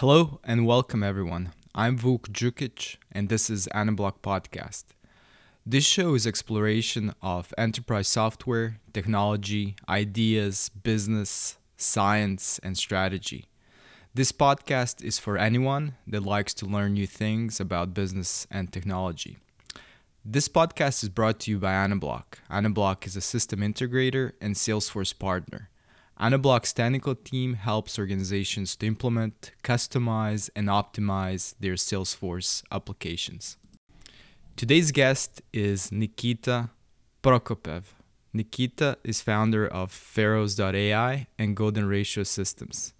Hello and welcome everyone. I'm Vuk Jukic and this is Anablock Podcast. This show is exploration of enterprise software, technology, ideas, business, science, and strategy. This podcast is for anyone that likes to learn new things about business and technology. This podcast is brought to you by Anablock. Anablock is a system integrator and Salesforce partner. Anablock's technical team helps organizations to implement, customize, and optimize their Salesforce applications. Today's guest is Nikita Prokopev. Nikita is founder of Pharaohs.ai and Golden Ratio Systems.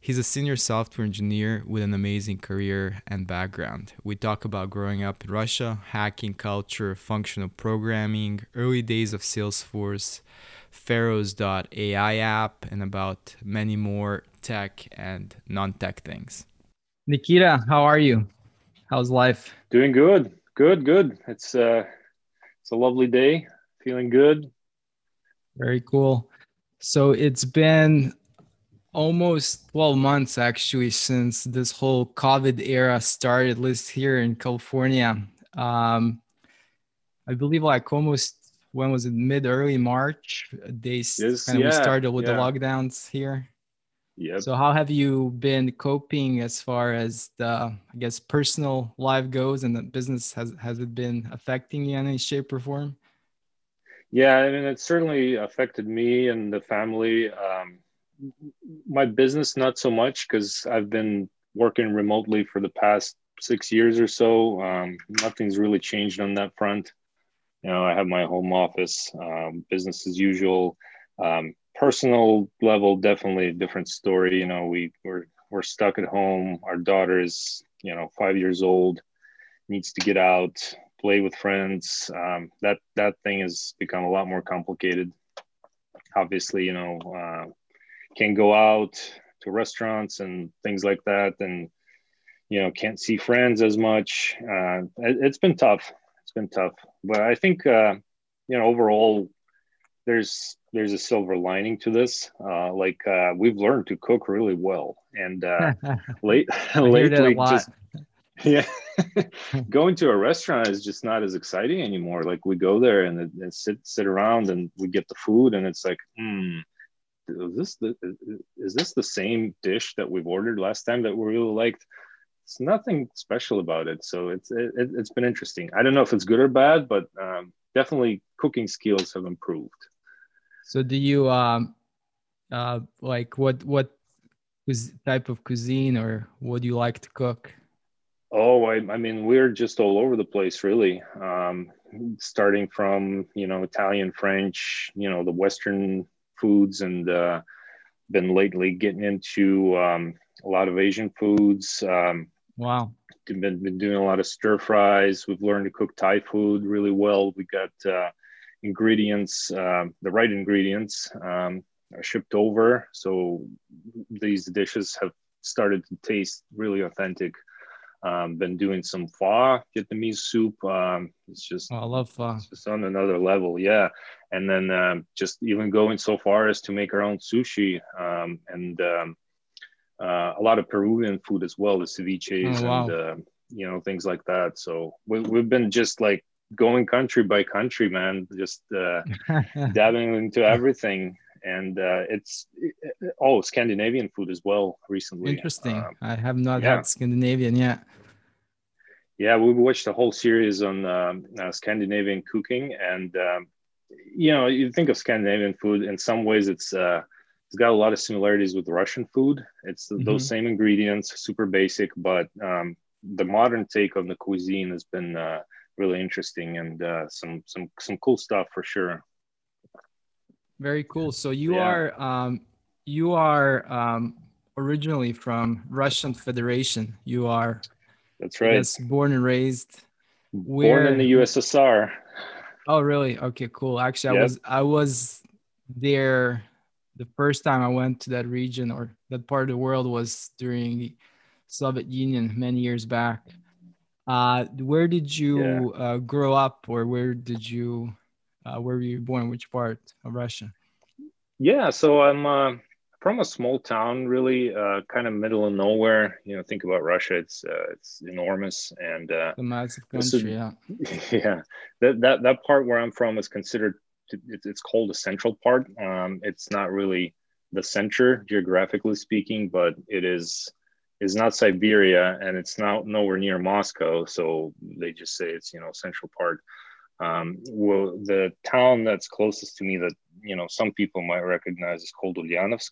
He's a senior software engineer with an amazing career and background. We talk about growing up in Russia, hacking culture, functional programming, early days of Salesforce, Pharaohs.ai app, and about many more tech and non tech things. Nikita, how are you? How's life? Doing good. Good, good. It's uh it's a lovely day. Feeling good. Very cool. So it's been almost 12 months actually since this whole COVID era started, at least here in California. Um, I believe like almost when was it mid early March? They yes, kind of yeah, started with yeah. the lockdowns here. Yeah. So how have you been coping as far as the I guess personal life goes and the business has has it been affecting you in any shape or form? Yeah, I mean it certainly affected me and the family. Um, my business not so much because I've been working remotely for the past six years or so. Um, nothing's really changed on that front. You know, I have my home office, um, business as usual. Um, personal level, definitely a different story. You know, we we're we're stuck at home. Our daughter is, you know, five years old, needs to get out, play with friends. Um, that that thing has become a lot more complicated. Obviously, you know, uh, can't go out to restaurants and things like that, and you know, can't see friends as much. Uh, it, has been tough been tough, but I think uh, you know overall there's there's a silver lining to this. Uh, like uh, we've learned to cook really well, and uh, late lately just yeah, going to a restaurant is just not as exciting anymore. Like we go there and, and sit sit around and we get the food, and it's like, hmm, is this the is this the same dish that we've ordered last time that we really liked? It's nothing special about it. So it's it, has been interesting. I don't know if it's good or bad, but um, definitely cooking skills have improved. So do you um uh like what what type of cuisine or what do you like to cook? Oh, I, I mean, we're just all over the place, really. Um, starting from you know Italian, French, you know the Western foods, and uh, been lately getting into um, a lot of Asian foods. Um, Wow. We've been, been doing a lot of stir fries. We've learned to cook Thai food really well. We got uh, ingredients, uh, the right ingredients um, are shipped over. So these dishes have started to taste really authentic. Um, been doing some pho, Vietnamese soup. Um, it's just, oh, I love pho. It's just on another level. Yeah. And then um, just even going so far as to make our own sushi um, and um, uh, a lot of Peruvian food as well, the ceviches oh, wow. and uh, you know things like that. So we, we've been just like going country by country, man, just uh, dabbling into everything. And uh, it's oh Scandinavian food as well recently. Interesting. Um, I have not yeah. had Scandinavian yet. Yeah, we watched a whole series on um, uh, Scandinavian cooking, and um, you know, you think of Scandinavian food. In some ways, it's uh, it's got a lot of similarities with Russian food. It's mm-hmm. those same ingredients, super basic, but um, the modern take on the cuisine has been uh, really interesting and uh, some some some cool stuff for sure. Very cool. So you yeah. are um, you are um, originally from Russian Federation. You are that's right. Yes, born and raised. Where... Born in the USSR. Oh, really? Okay, cool. Actually, yep. I was I was there the first time I went to that region or that part of the world was during the Soviet Union many years back. Uh, where did you yeah. uh, grow up, or where did you, uh, where were you born? Which part of Russia? Yeah, so I'm uh, from a small town, really, uh, kind of middle of nowhere. You know, think about Russia; it's uh, it's enormous and uh, a massive country. Is, yeah, yeah. That that that part where I'm from is considered. To, it's called the central part. Um, it's not really the center geographically speaking, but it is is not Siberia and it's not nowhere near Moscow. So they just say it's you know central part. Um, well, the town that's closest to me that you know some people might recognize is called Ulyanovsk,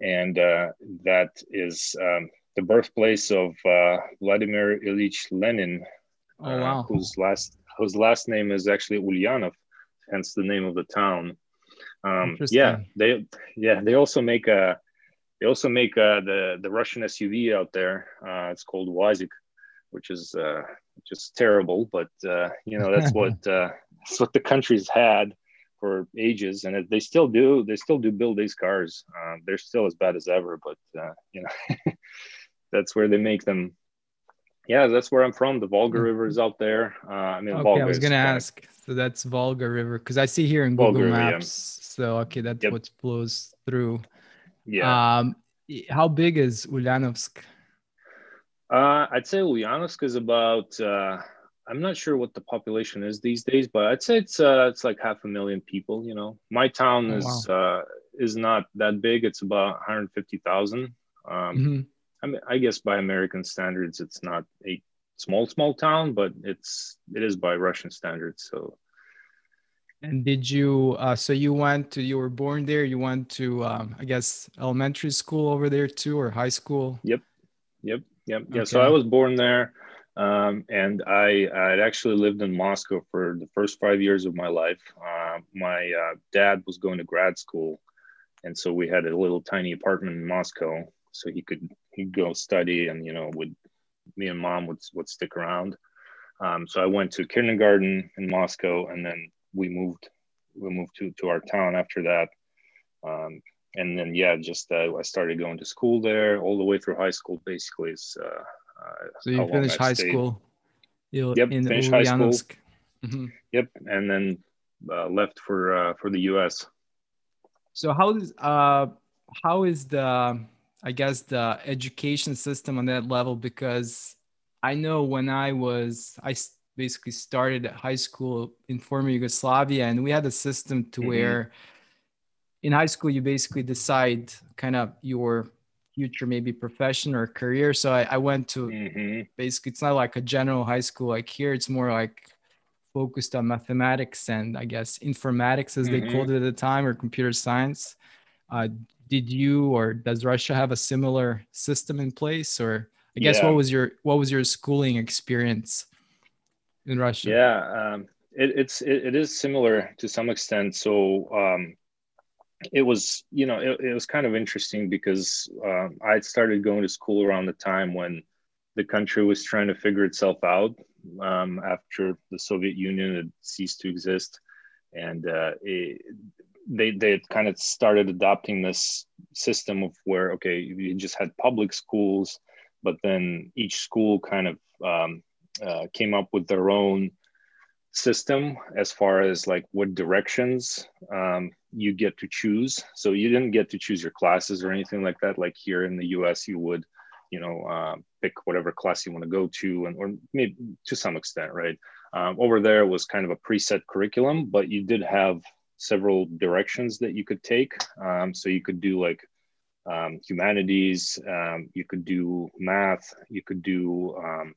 and uh, that is um, the birthplace of uh, Vladimir Ilyich Lenin, oh, wow. uh, whose last whose last name is actually Ulyanov, hence the name of the town. Um, yeah, they yeah they also make a they also make uh, the the Russian SUV out there. Uh, it's called Wazik, which is uh, just terrible. But uh, you know that's what uh, that's what the country's had for ages, and they still do. They still do build these cars. Uh, they're still as bad as ever, but uh, you know that's where they make them. Yeah, that's where I'm from. The Volga mm-hmm. River is out there. Uh, I mean, okay, Volga I was gonna ask. So that's Volga River because I see here in Google Volga Maps. yeah. So okay, that's yep. what flows through. Yeah. Um, how big is Ulyanovsk? Uh, I'd say Ulyanovsk is about. Uh, I'm not sure what the population is these days, but I'd say it's uh, it's like half a million people. You know, my town oh, is wow. uh, is not that big. It's about 150,000. Um, mm-hmm. I mean, I guess by American standards, it's not a small small town, but it's it is by Russian standards. So and did you? Uh, so you went to? You were born there. You went to, um, I guess, elementary school over there too, or high school. Yep, yep, yep. Yeah. So I was born there, um, and I I actually lived in Moscow for the first five years of my life. Uh, my uh, dad was going to grad school, and so we had a little tiny apartment in Moscow, so he could he'd go study, and you know, would me and mom would would stick around. Um, so I went to kindergarten in Moscow, and then we moved we moved to to our town after that um, and then yeah just uh, i started going to school there all the way through high school basically is uh, uh, so you finished high stayed. school yep in finished high school mm-hmm. yep and then uh, left for uh, for the us so how is uh how is the i guess the education system on that level because i know when i was i basically started at high school in former Yugoslavia, and we had a system to mm-hmm. where in high school you basically decide kind of your future maybe profession or career so i, I went to mm-hmm. basically it's not like a general high school like here it's more like focused on mathematics and i guess informatics as mm-hmm. they called it at the time or computer science uh, did you or does russia have a similar system in place or i guess yeah. what was your what was your schooling experience in Russia? Yeah, um, it, it's it, it is similar to some extent. So um, it was you know it, it was kind of interesting because uh, I started going to school around the time when the country was trying to figure itself out um, after the Soviet Union had ceased to exist, and uh, it, they they kind of started adopting this system of where okay you just had public schools, but then each school kind of um, uh, came up with their own system as far as like what directions um, you get to choose. So you didn't get to choose your classes or anything like that. Like here in the U.S., you would, you know, uh, pick whatever class you want to go to, and or maybe to some extent, right? Um, over there was kind of a preset curriculum, but you did have several directions that you could take. Um, so you could do like um, humanities, um, you could do math, you could do um,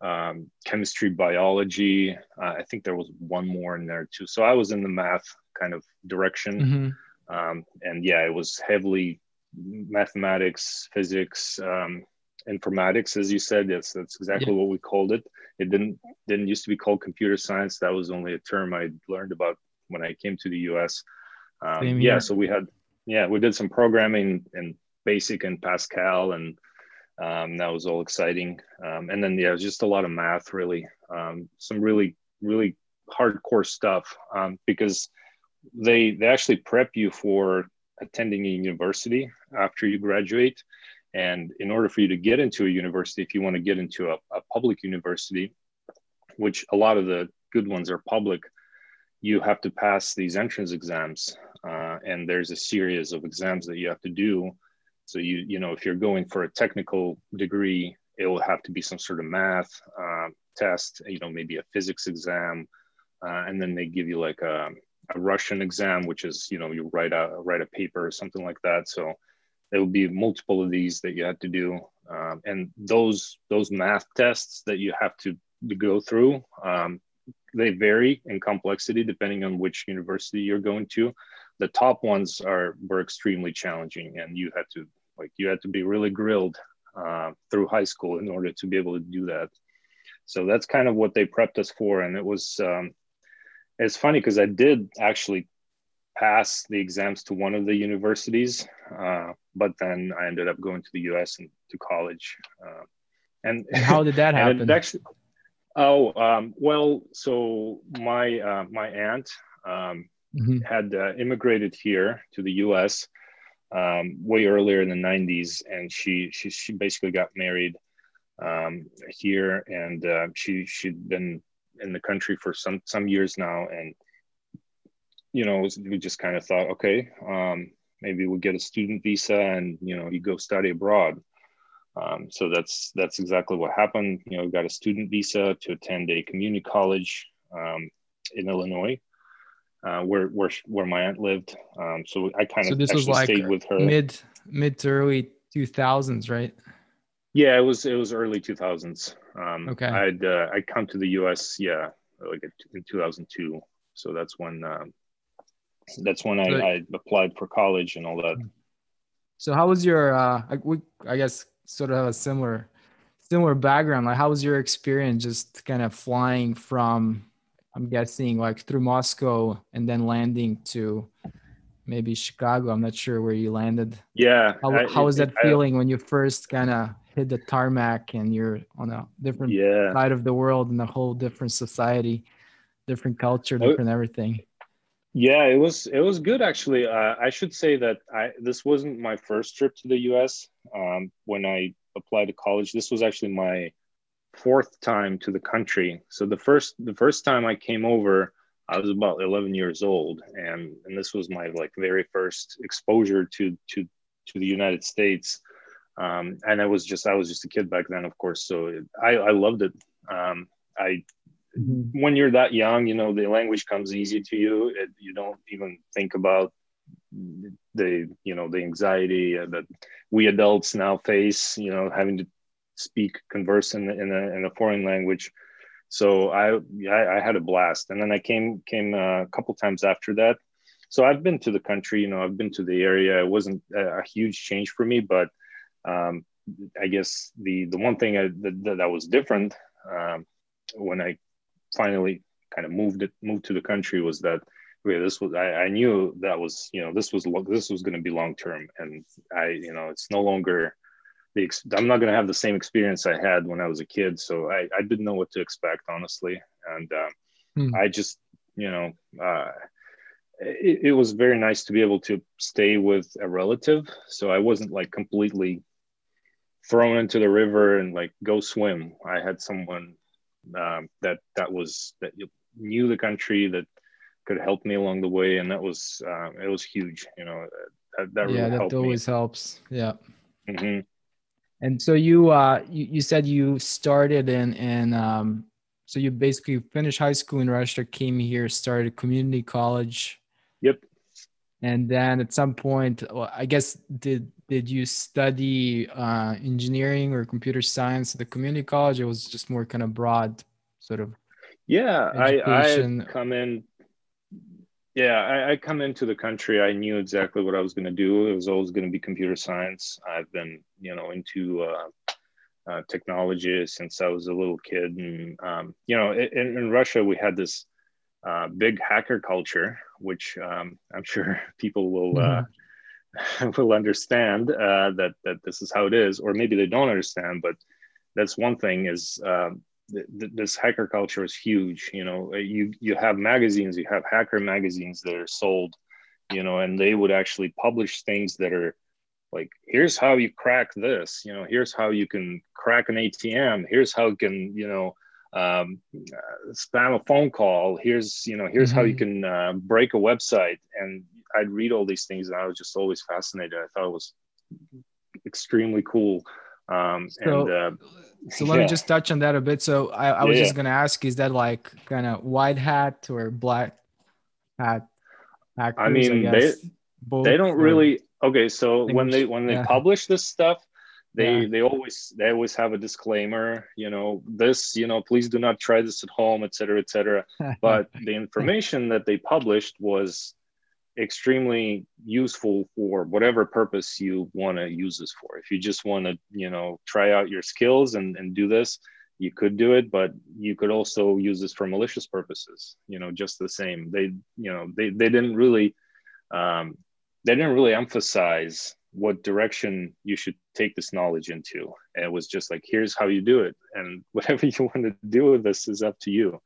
um, chemistry, biology. Uh, I think there was one more in there too. So I was in the math kind of direction. Mm-hmm. Um, and yeah, it was heavily mathematics, physics, um, informatics, as you said. Yes, that's exactly yeah. what we called it. It didn't didn't used to be called computer science. That was only a term I learned about when I came to the U.S. Um, yeah, so we had yeah we did some programming in BASIC and Pascal and um, that was all exciting. Um, and then, yeah, it was just a lot of math, really. Um, some really, really hardcore stuff um, because they, they actually prep you for attending a university after you graduate. And in order for you to get into a university, if you want to get into a, a public university, which a lot of the good ones are public, you have to pass these entrance exams. uh, and there's a series of exams that you have to do. So you you know if you're going for a technical degree, it will have to be some sort of math uh, test. You know maybe a physics exam, uh, and then they give you like a, a Russian exam, which is you know you write a write a paper or something like that. So there will be multiple of these that you have to do, um, and those those math tests that you have to, go through. Um, they vary in complexity depending on which university you're going to. The top ones are were extremely challenging, and you had to like you had to be really grilled uh, through high school in order to be able to do that. So that's kind of what they prepped us for, and it was um, it's funny because I did actually pass the exams to one of the universities, uh, but then I ended up going to the U.S. and to college. Uh, and, and, how did that happen? Actually, oh um, well, so my uh, my aunt um, mm-hmm. had uh, immigrated here to the U.S. Um, way earlier in the '90s, and she she she basically got married um, here, and uh, she she'd been in the country for some some years now, and you know we just kind of thought, okay, um, maybe we'll get a student visa, and you know you go study abroad. Um, so that's that's exactly what happened. You know, got a student visa to attend a community college um, in Illinois, uh, where where where my aunt lived. Um, so I kind so of this was like stayed with her mid mid to early two thousands, right? Yeah, it was it was early two thousands. Um, okay. I'd uh, I'd come to the U.S. Yeah, like in 2002. So that's when um, that's when I, I, applied for college and all that. So how was your? Uh, I, we, I guess sort of have a similar similar background. Like, how was your experience just kind of flying from? I'm guessing like through Moscow and then landing to maybe Chicago. I'm not sure where you landed. Yeah. How, I, how was that I, feeling when you first kind of hit the tarmac and you're on a different yeah. side of the world and a whole different society, different culture, different everything. Yeah, it was it was good actually. Uh, I should say that I this wasn't my first trip to the U.S. Um, when I applied to college. This was actually my fourth time to the country. So the first the first time I came over, I was about 11 years old, and and this was my like very first exposure to to to the United States um, and I was just I was just a kid back then, of course. So it, I I loved it. Um, I. when you're that young, you know, the language comes easy to you. It, you don't even think about the you know the anxiety that we adults now face. You know, having to speak converse in, in a in a foreign language. So I, I, I had a blast, and then I came came a couple times after that. So I've been to the country, you know, I've been to the area. It wasn't a, a huge change for me, but um, I guess the the one thing I, that, that was different um, when I finally kind of moved it moved to the country was that okay, this was I, I knew that was you know this was this was going to be long term and I you know it's no longer the I'm not going to have the same experience I had when I was a kid so I, I didn't know what to expect honestly and um, hmm. I just you know uh, it, it was very nice to be able to stay with a relative so I wasn't like completely thrown into the river and like go swim. I had someone um, that that was that knew the country that could help me along the way, and that was uh, it was huge. You know, that, that yeah, that always me. helps. Yeah. Mm-hmm. And so you uh you, you said you started in in um so you basically finished high school in Russia, came here, started community college. Yep. And then at some point, well, I guess did did you study uh, engineering or computer science at the community college? It was just more kind of broad, sort of. Yeah, education. I I come in. Yeah, I, I come into the country. I knew exactly what I was going to do. It was always going to be computer science. I've been, you know, into uh, uh, technology since I was a little kid, and um, you know, in, in Russia we had this uh, big hacker culture, which um, I'm sure people will uh, mm-hmm. will understand uh, that that this is how it is, or maybe they don't understand. But that's one thing is uh, th- th- this hacker culture is huge. You know, uh, you you have magazines, you have hacker magazines that are sold, you know, and they would actually publish things that are like, here's how you crack this. You know, here's how you can crack an ATM. Here's how you can you know um, uh, spam a phone call. Here's you know here's mm-hmm. how you mm-hmm. can uh, break a website. And I'd read all these things, and I was just always fascinated. I thought it was extremely cool. Um, so, and uh, so let yeah. me just touch on that a bit. So I, I was yeah, just yeah. gonna ask, is that like kind of white hat or black hat? Actors, I mean, I they Both, they don't really. Okay, so when they when they publish this stuff, they yeah. they always they always have a disclaimer you know this you know please do not try this at home etc etc but the information that they published was extremely useful for whatever purpose you want to use this for. If you just want to you know try out your skills and, and do this you could do it but you could also use this for malicious purposes you know just the same. They you know they, they didn't really um, they didn't really emphasize what direction you should take this knowledge into. And it was just like, here's how you do it. And whatever you want to do with this is up to you.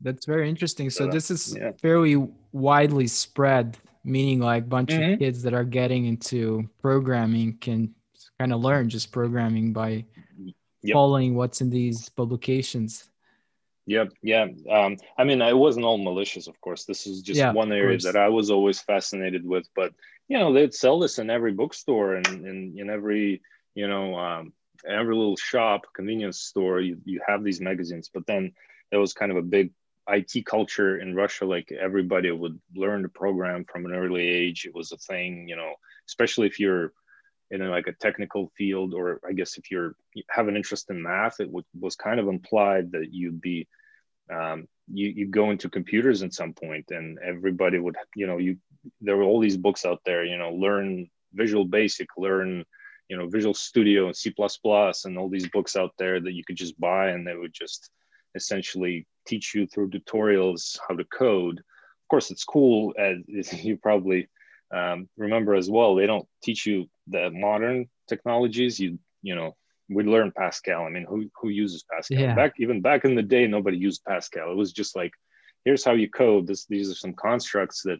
That's very interesting. So uh, this is yeah. fairly widely spread, meaning like a bunch mm-hmm. of kids that are getting into programming can kind of learn just programming by yep. following what's in these publications. Yep. Yeah. Um, I mean, it wasn't all malicious, of course. This is just yeah, one area that I was always fascinated with. But you know, they'd sell this in every bookstore and in, in every you know um, every little shop, convenience store. You you have these magazines. But then there was kind of a big IT culture in Russia. Like everybody would learn to program from an early age. It was a thing. You know, especially if you're in a, like a technical field or i guess if you're you have an interest in math it w- was kind of implied that you'd be um, you you go into computers at some point and everybody would you know you there were all these books out there you know learn visual basic learn you know visual studio and c++ and all these books out there that you could just buy and they would just essentially teach you through tutorials how to code of course it's cool as you probably um, remember as well they don't teach you the modern technologies you you know we learned Pascal. I mean, who who uses Pascal? Yeah. Back even back in the day, nobody used Pascal. It was just like, here's how you code. This these are some constructs that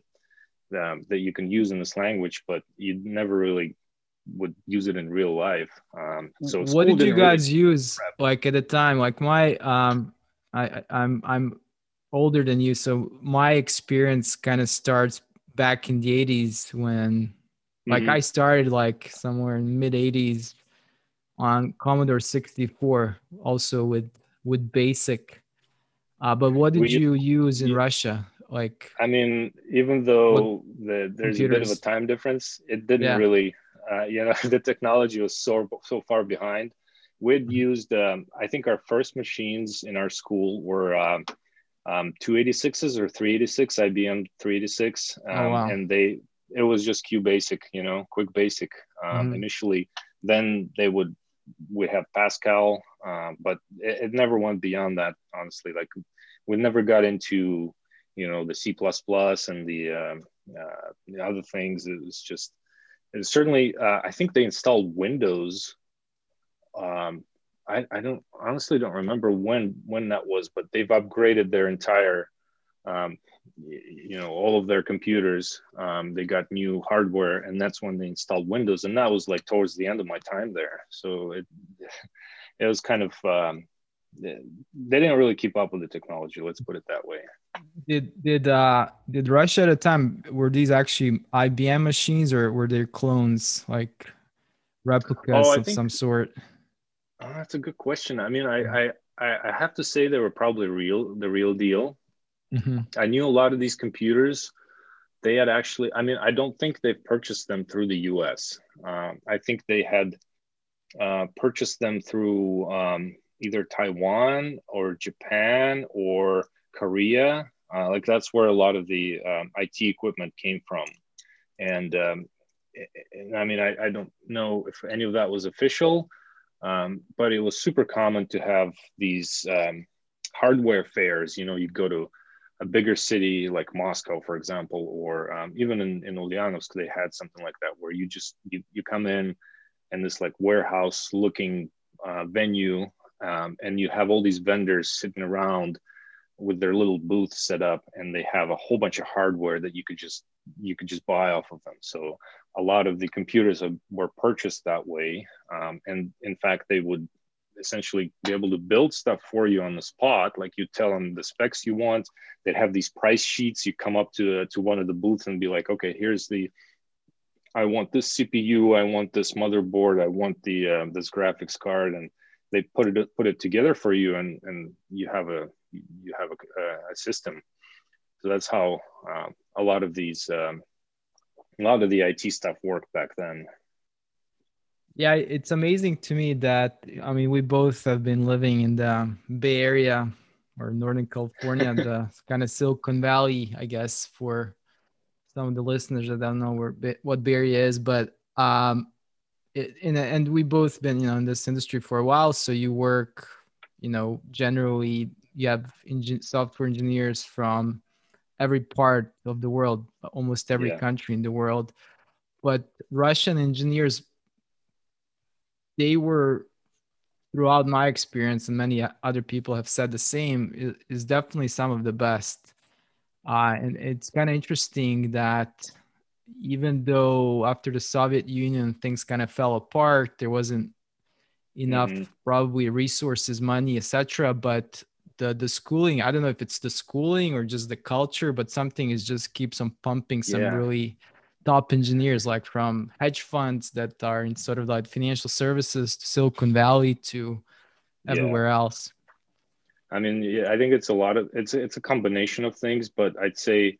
um, that you can use in this language, but you never really would use it in real life. Um, so what did you guys really use prep. like at the time? Like my um, I I'm I'm older than you, so my experience kind of starts back in the 80s when like mm-hmm. I started like somewhere in mid 80s on Commodore 64, also with with BASIC. Uh, but what did we, you use in yeah. Russia? Like, I mean, even though the, there's computers. a bit of a time difference, it didn't yeah. really. Uh, you know, the technology was so so far behind. We'd mm-hmm. used, um, I think, our first machines in our school were um, um, 286s or 386 IBM 386, oh, um, wow. and they it was just QBasic you know, QuickBASIC um, mm-hmm. initially. Then they would we have Pascal, uh, but it, it, never went beyond that. Honestly, like we never got into you know the C and the, uh, uh, the other things. It was just it certainly. Uh, I think they installed Windows. Um, I, I don't honestly don't remember when when that was, but they've upgraded their entire um, you know all of their computers um, they got new hardware and that's when they installed windows and that was like towards the end of my time there so it it was kind of um, they didn't really keep up with the technology let's put it that way did did uh did russia at the time were these actually ibm machines or were they clones like replicas oh, of think, some sort oh, that's a good question i mean I, I i have to say they were probably real the real deal Mm-hmm. I knew a lot of these computers. They had actually, I mean, I don't think they've purchased them through the US. Um, I think they had uh, purchased them through um, either Taiwan or Japan or Korea. Uh, like that's where a lot of the um, IT equipment came from. And, um, and I mean, I, I, don't know if any of that was official, um, but it was super common to have these um, hardware fairs. You know, you go to a bigger city like Moscow, for example, or um, even in, in Ulyanovsk, they had something like that where you just you, you come in and this like warehouse looking uh, venue um, and you have all these vendors sitting around with their little booth set up and they have a whole bunch of hardware that you could just you could just buy off of them so a lot of the computers have, were purchased that way um, and in fact they would essentially be able to build stuff for you on the spot. Like you tell them the specs you want. They'd have these price sheets. You come up to to one of the booths and be like, okay, here's the I want this CPU, I want this motherboard, I want the uh, this graphics card, and they put it put it together for you, and and you have a you have a, a system. So that's how uh, a lot of these um, a lot of the IT stuff worked back then. Yeah, it's amazing to me that I mean we both have been living in the Bay Area or Northern California, the kind of Silicon Valley, I guess, for some of the listeners that don't know where what Bay Area is, but um, it, in, and we both been you know in this industry for a while. So you work, you know, generally you have engin- software engineers from every part of the world, almost every yeah. country in the world. But Russian engineers, they were throughout my experience, and many other people have said the same, is definitely some of the best. Uh, and it's kind of interesting that even though after the Soviet Union things kind of fell apart, there wasn't enough mm-hmm. probably resources, money, etc. But the the schooling, I don't know if it's the schooling or just the culture, but something is just keeps on pumping some yeah. really top engineers, like from hedge funds that are in sort of like financial services to Silicon Valley to everywhere yeah. else. I mean, yeah, I think it's a lot of it's it's a combination of things, but I'd say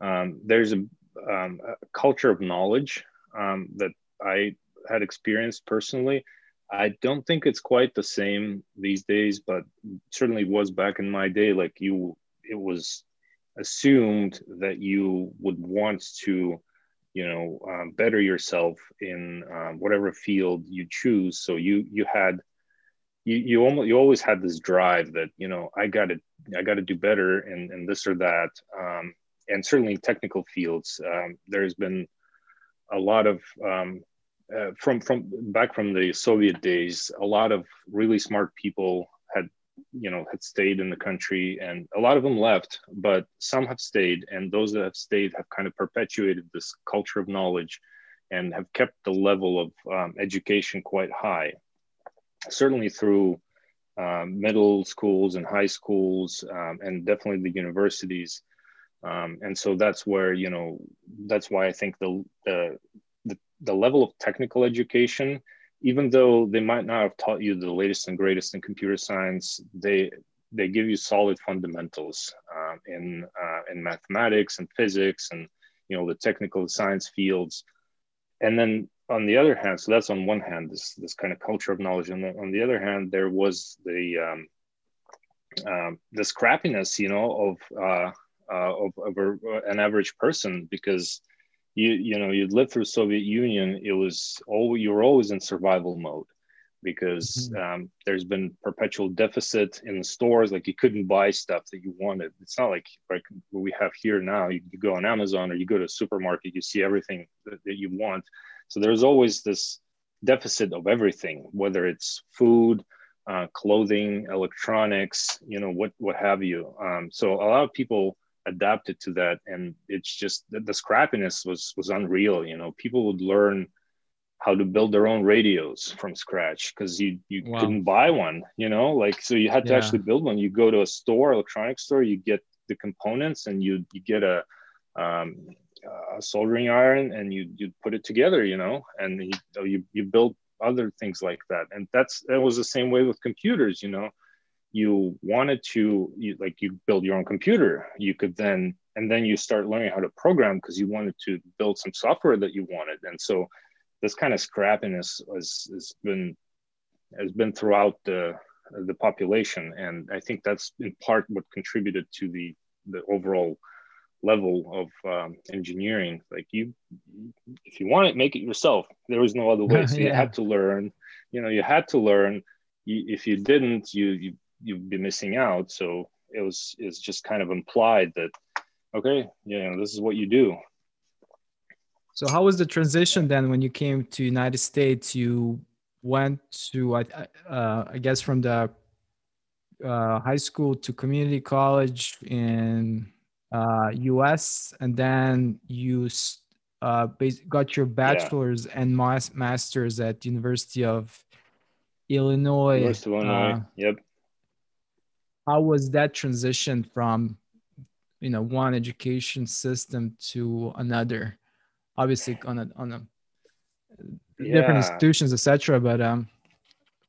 um, there's a, um, culture of knowledge um, that I had experienced personally. I don't think it's quite the same these days, but certainly was back in my day. Like you, it was assumed that you would want to, you know, um, better yourself in um, whatever field you choose. So you you had you you almost you always had this drive that you know I got to I got to do better in, in this or that, um, and certainly in technical fields. Um, there's been a lot of um, uh, from from back from the Soviet days. A lot of really smart people had you know had stayed in the country, and a lot of them left, but some have stayed, and those that have stayed have kind of perpetuated this culture of knowledge, and have kept the level of um, education quite high certainly through um, middle schools and high schools, um, and definitely the universities. Um, and so that's where you know that's why I think the, the the level of technical education, even though they might not have taught you the latest and greatest in computer science, they they give you solid fundamentals uh, in uh, in mathematics and physics and you know the technical science fields. And then on the other hand, so that's on one hand, this this kind of culture of knowledge, and on the other hand, there was the um, um, the scrappiness, you know, of uh, uh, of, of a, an average person because you you know you'd lived through Soviet Union, it was all you were always in survival mode because mm-hmm. um, there's been perpetual deficit in the stores like you couldn't buy stuff that you wanted it's not like like what we have here now you, you go on amazon or you go to a supermarket you see everything that, that you want so there's always this deficit of everything, whether it's food, uh, clothing, electronics, you know, what what have you. Um, so a lot of people adapted to that, and it's just the, the scrappiness was was unreal. You know, people would learn how to build their own radios from scratch because you you wow. couldn't buy one. You know, like so you had to yeah. actually build one. You go to a store, electronics store, you get the components, and you you get a um, a soldering iron and you you put it together you know and you you, you build other things like that and that's that was the same way with computers you know you wanted to you, like you build your own computer. You could then and then you start learning how to program because you wanted to build some software that you wanted. And so this kind of scrappiness has, has been has been throughout the the population. And i think that's in part what contributed to the the overall level of um, engineering. Like you if you want it make it yourself. There was no other way. So yeah. you had to learn. You know you had to learn. You, if you didn't you, you you'd be missing out so it was it's just kind of implied that okay you know this is what you do so how was the transition then when you came to united states you went to uh, i guess from the uh, high school to community college in uh, US, and then you uh, got your bachelor's yeah. and master's at University of Illinois. University of Illinois. Uh, yep. How was that transition from, you know, one education system to another? Obviously, on a on a yeah. different institutions, etc. But um,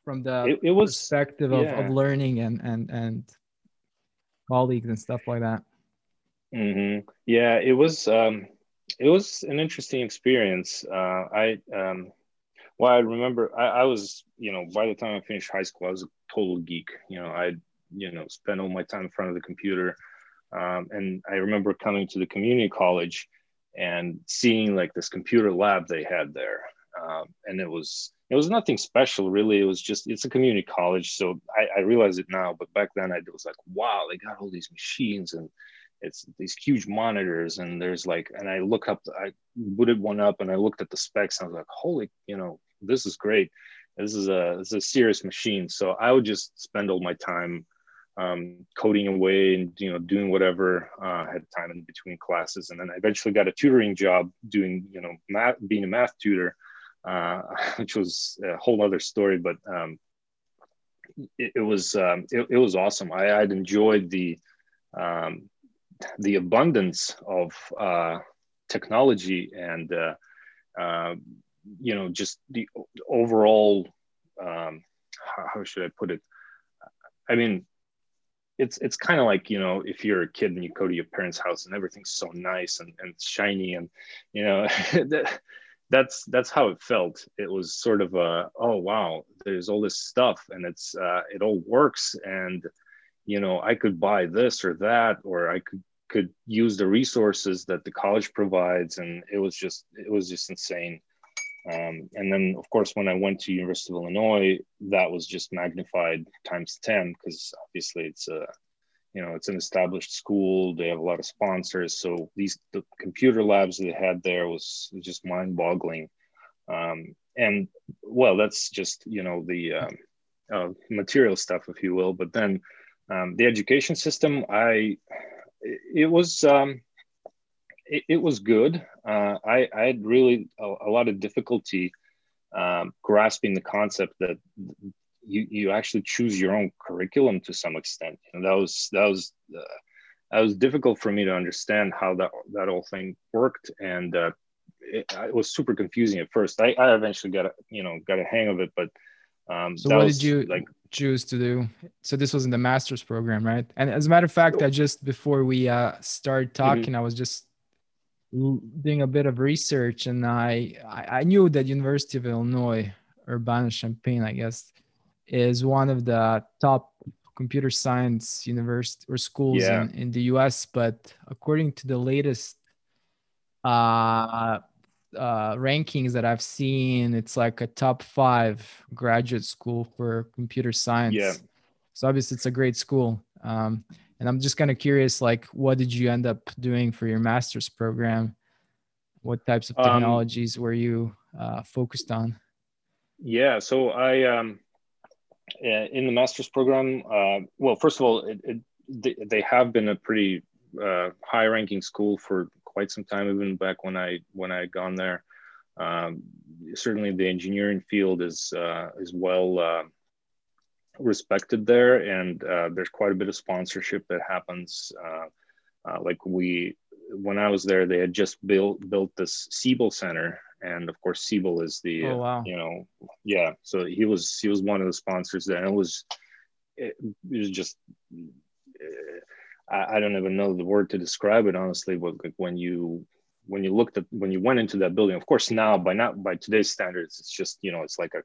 from the it, it was, perspective of, yeah. of learning and and and colleagues and stuff like that. Mm-hmm. Yeah, it was um, it was an interesting experience. Uh, I um, well, I remember I, I was you know by the time I finished high school, I was a total geek. You know, I you know spend all my time in front of the computer, um, and I remember coming to the community college and seeing like this computer lab they had there, um, and it was it was nothing special really. It was just it's a community college so I, I realize it now. But back then i was like wow they got all these machines and it's these huge monitors and there's like and i look up i booted one up and i looked at the specs and i was like holy you know this is great. This is a this is a serious machine. So i would just spend all my time um, coding away and you know doing whatever uh, had time in between classes and then i eventually got a tutoring job doing you know math being a math tutor uh, which was a whole other story. But um, it, it, was um, it, it, was awesome. I, I'd enjoyed the um, the abundance of uh, technology and uh, uh, you know just the overall um, how should I put it? I mean, it's it's kind of like you know if you're a kid and you go to your parents' house and everything's so nice and, and shiny and you know that's that's how it felt. It was sort of a oh wow there's all this stuff and it's uh, it all works and you know i could buy this or that or i could could use the resources that the college provides and it was just it was just insane um, and then of course when i went to university of illinois that was just magnified times 10 because obviously it's a you know it's an established school. They have a lot of sponsors. So these the computer labs they had there was just mind boggling um, and well that's just you know the um, uh, material stuff if you will. But then um, the education system i it was um, it, it, was good. Uh, I, I had really a, a lot of difficulty um, grasping the concept that you you actually choose your own curriculum to some extent. And that was that was uh, that was difficult for me to understand how that that whole thing worked. And uh, it, it, was super confusing at first. I, I eventually got a you know got a hang of it but um, so what did you like choose to do? So this was in the master's program right? And as a matter of fact i just before we uh started mm-hmm. talking mm-hmm. i was just doing a bit of research and I, I knew that university of illinois urbana champaign i guess is one of the top computer science university or schools yeah. in, in the US. But according to the latest uh, uh, rankings that I've seen, it's like a top five graduate school for computer science. Yeah. So obviously it's a great school. Um, and I'm just kind of curious, like, what did you end up doing for your master's program? What types of um, technologies um, were you uh, focused on? Yeah, so I um, uh, in the master's program, uh, well, first of all, it, it, they have been a pretty uh, high-ranking school for quite some time, even back when I when I had gone there. Um, certainly, the engineering field is uh, is well uh, respected there, and uh, there's quite a bit of sponsorship that happens. like we, when I was there, they had just built built this Siebel Center and of course Siebel is the oh, wow. you know yeah so he was he was one of the sponsors there and it was it, it was just I, I, don't even know the word to describe it honestly but like when you when you looked at when you went into that building of course now by not by today's standards it's just you know it's like a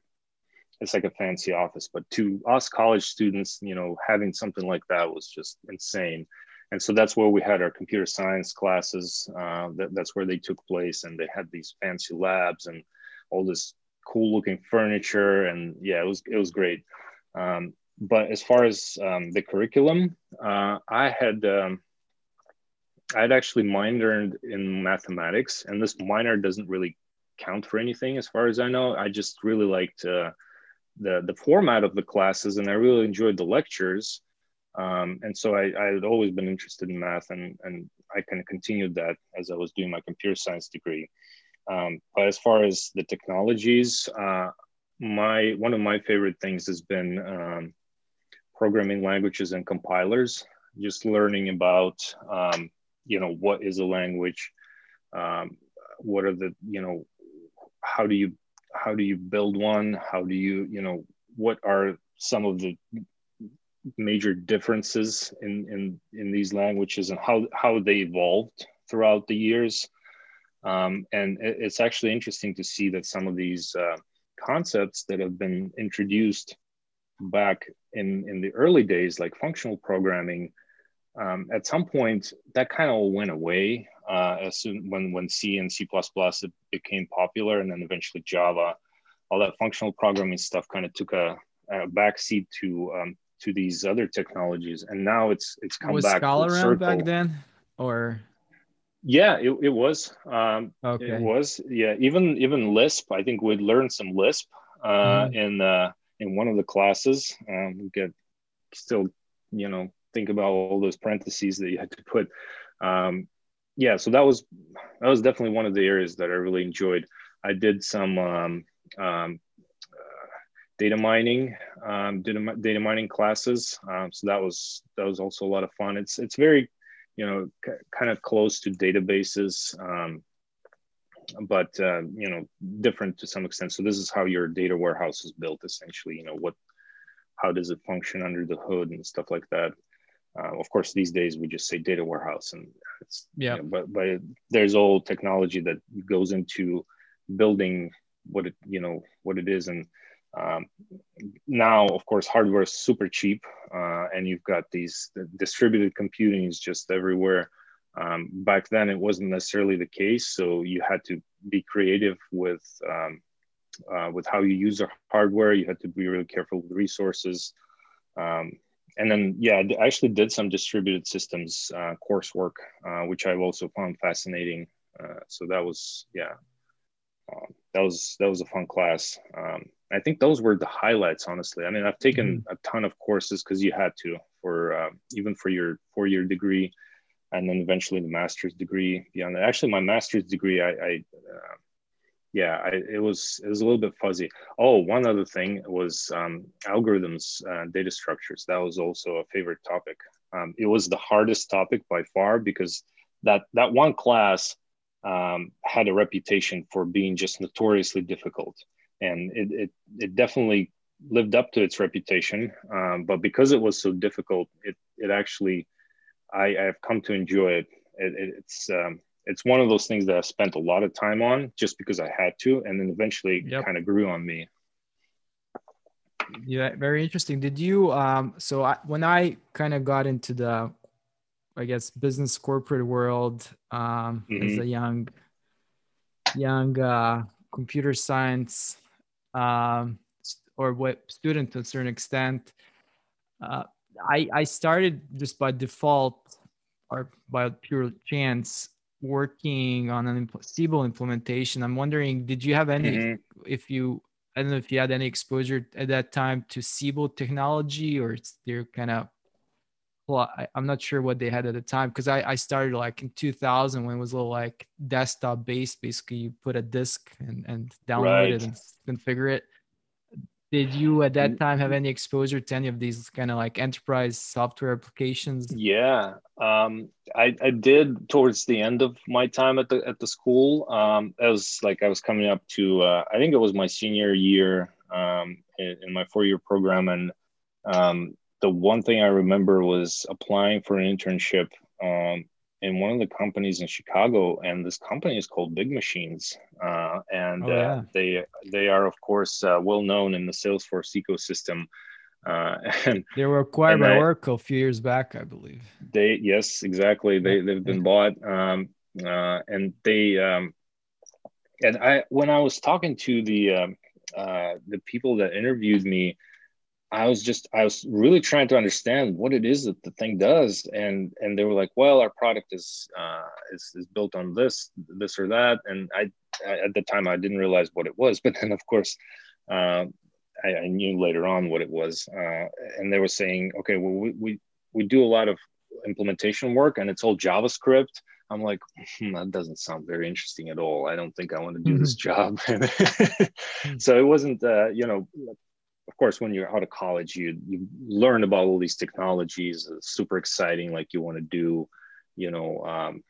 it's like a fancy office but to us college students you know having something like that was just insane and so that's where we had our computer science classes. Uh, that, that's where they took place, and they had these fancy labs and all this cool looking furniture, and yeah, it was it was great. Um, but as far as um, the curriculum, uh, I had um, I had actually minored in mathematics, and this minor doesn't really count for anything as far as I know. I just really liked uh, the the format of the classes, and I really enjoyed the lectures. Um, and so I, I, had always been interested in math and, and I kind of continued that as I was doing my computer science degree. Um, but as far as the technologies, uh, my one of my favorite things has been um, programming languages and compilers. Just learning about um, you know what is a language, um, what are the you know how do you how do you build one? How do you you know what are some of the major differences in in in these languages and how how they evolved throughout the years um, and it's actually interesting to see that some of these uh, concepts that have been introduced back in, in the early days, like functional programming, um, at some point that kind of went away uh, as soon when, when C and C++ it became popular and then eventually Java, all that functional programming stuff kind of took a, a backseat to um, to these other technologies. And now it's it's come was back. Scala around back then or yeah, it, it was. Um, okay. It was. Yeah, even even Lisp. I think we'd learned some Lisp uh, mm. in uh, in one of the classes. Um, we get still, you know, think about all those parentheses that you had to put. Um, yeah, so that was that was definitely one of the areas that I really enjoyed. I did some um, um, uh, data mining, um, data, data mining classes. Um, so that was that was also a lot of fun. It's it's very you know, c- kind of close to databases, um, but uh, you know, different to some extent. So this is how your data warehouse is built, essentially. You know, what, how does it function under the hood and stuff like that. Uh, of course, these days we just say data warehouse, and it's yeah. You know, but but it, there's all technology that goes into building what it you know what it is and um, now, of course, hardware is super cheap, uh, and you've got these the distributed computing is just everywhere. Um, back then, it wasn't necessarily the case, so you had to be creative with um, uh, with how you use the hardware. You had to be really careful with resources. Um, and then, yeah, I actually did some distributed systems uh, coursework, uh, which I've also found fascinating. Uh, so that was, yeah, um, that was that was a fun class. Um, I think those were the highlights, honestly. I mean, I've taken mm-hmm. a ton of courses because you had to for uh, even for your four year degree, and then eventually the master's degree beyond that. Actually, my master's degree, I, I uh, yeah, I, it was it was a little bit fuzzy. Oh, one other thing was um, algorithms, uh, data structures. That was also a favorite topic. Um, it was the hardest topic by far because that that one class um, had a reputation for being just notoriously difficult and it, it, it definitely lived up to its reputation. Um, but because it was so difficult, it, it actually, I, I've come to enjoy it. it, it it's, um, it's one of those things that I spent a lot of time on just because I had to, and then eventually yep. kind of grew on me. Yeah, very interesting. Did you? Um, so I, when I kind of got into the, I guess, business corporate world um, mm-hmm. as a young, young uh, computer science um, or what student to a certain extent. Uh, I, I started just by default or by pure chance working on an Siebel implementation. I'm wondering, did you have any, mm-hmm. if you, I don't know if you had any exposure at that time to Siebel technology or it's they're kind of, well, I, am not sure what they had at the time because I, I started like in 2000 when it was a little like desktop based. Basically, you put a disk and, and download right. it and configure it did you at that time have any exposure to any of these kind of like enterprise software applications? Yeah um, I, I did towards the end of my time at the at the school. Um, was like i was coming up to uh, i think it was my senior year um, in, in, my four-year program. And um, the one thing i remember was applying for an internship um, in one of the companies in Chicago, and this company is called BigMachines, uh, and oh, uh, yeah. uh, they they are of course uh, well known in the Salesforce ecosystem. Uh, and they were acquired by I, Oracle a few years back, I believe. They yes, exactly. They they've been bought, um, uh, and they um, and I when I was talking to the um, the people that interviewed me I was just I was really trying to understand what it is that the thing does, and and they were like, well, our product is uh, is, is built on this this or that, and I, I at the time I didn't realize what it was, but then of course uh, I, I, knew later on what it was, uh, and they were saying, okay, well we, we we do a lot of implementation work, and it's all JavaScript, I'm like, hmm, that doesn't sound very interesting at all. I don't think I want to do mm-hmm. this job. Hmm. so it wasn't, uh, you know, of course, when you're out of college, you you learn about all these technologies. It's super exciting. Like you want to do, you know, um,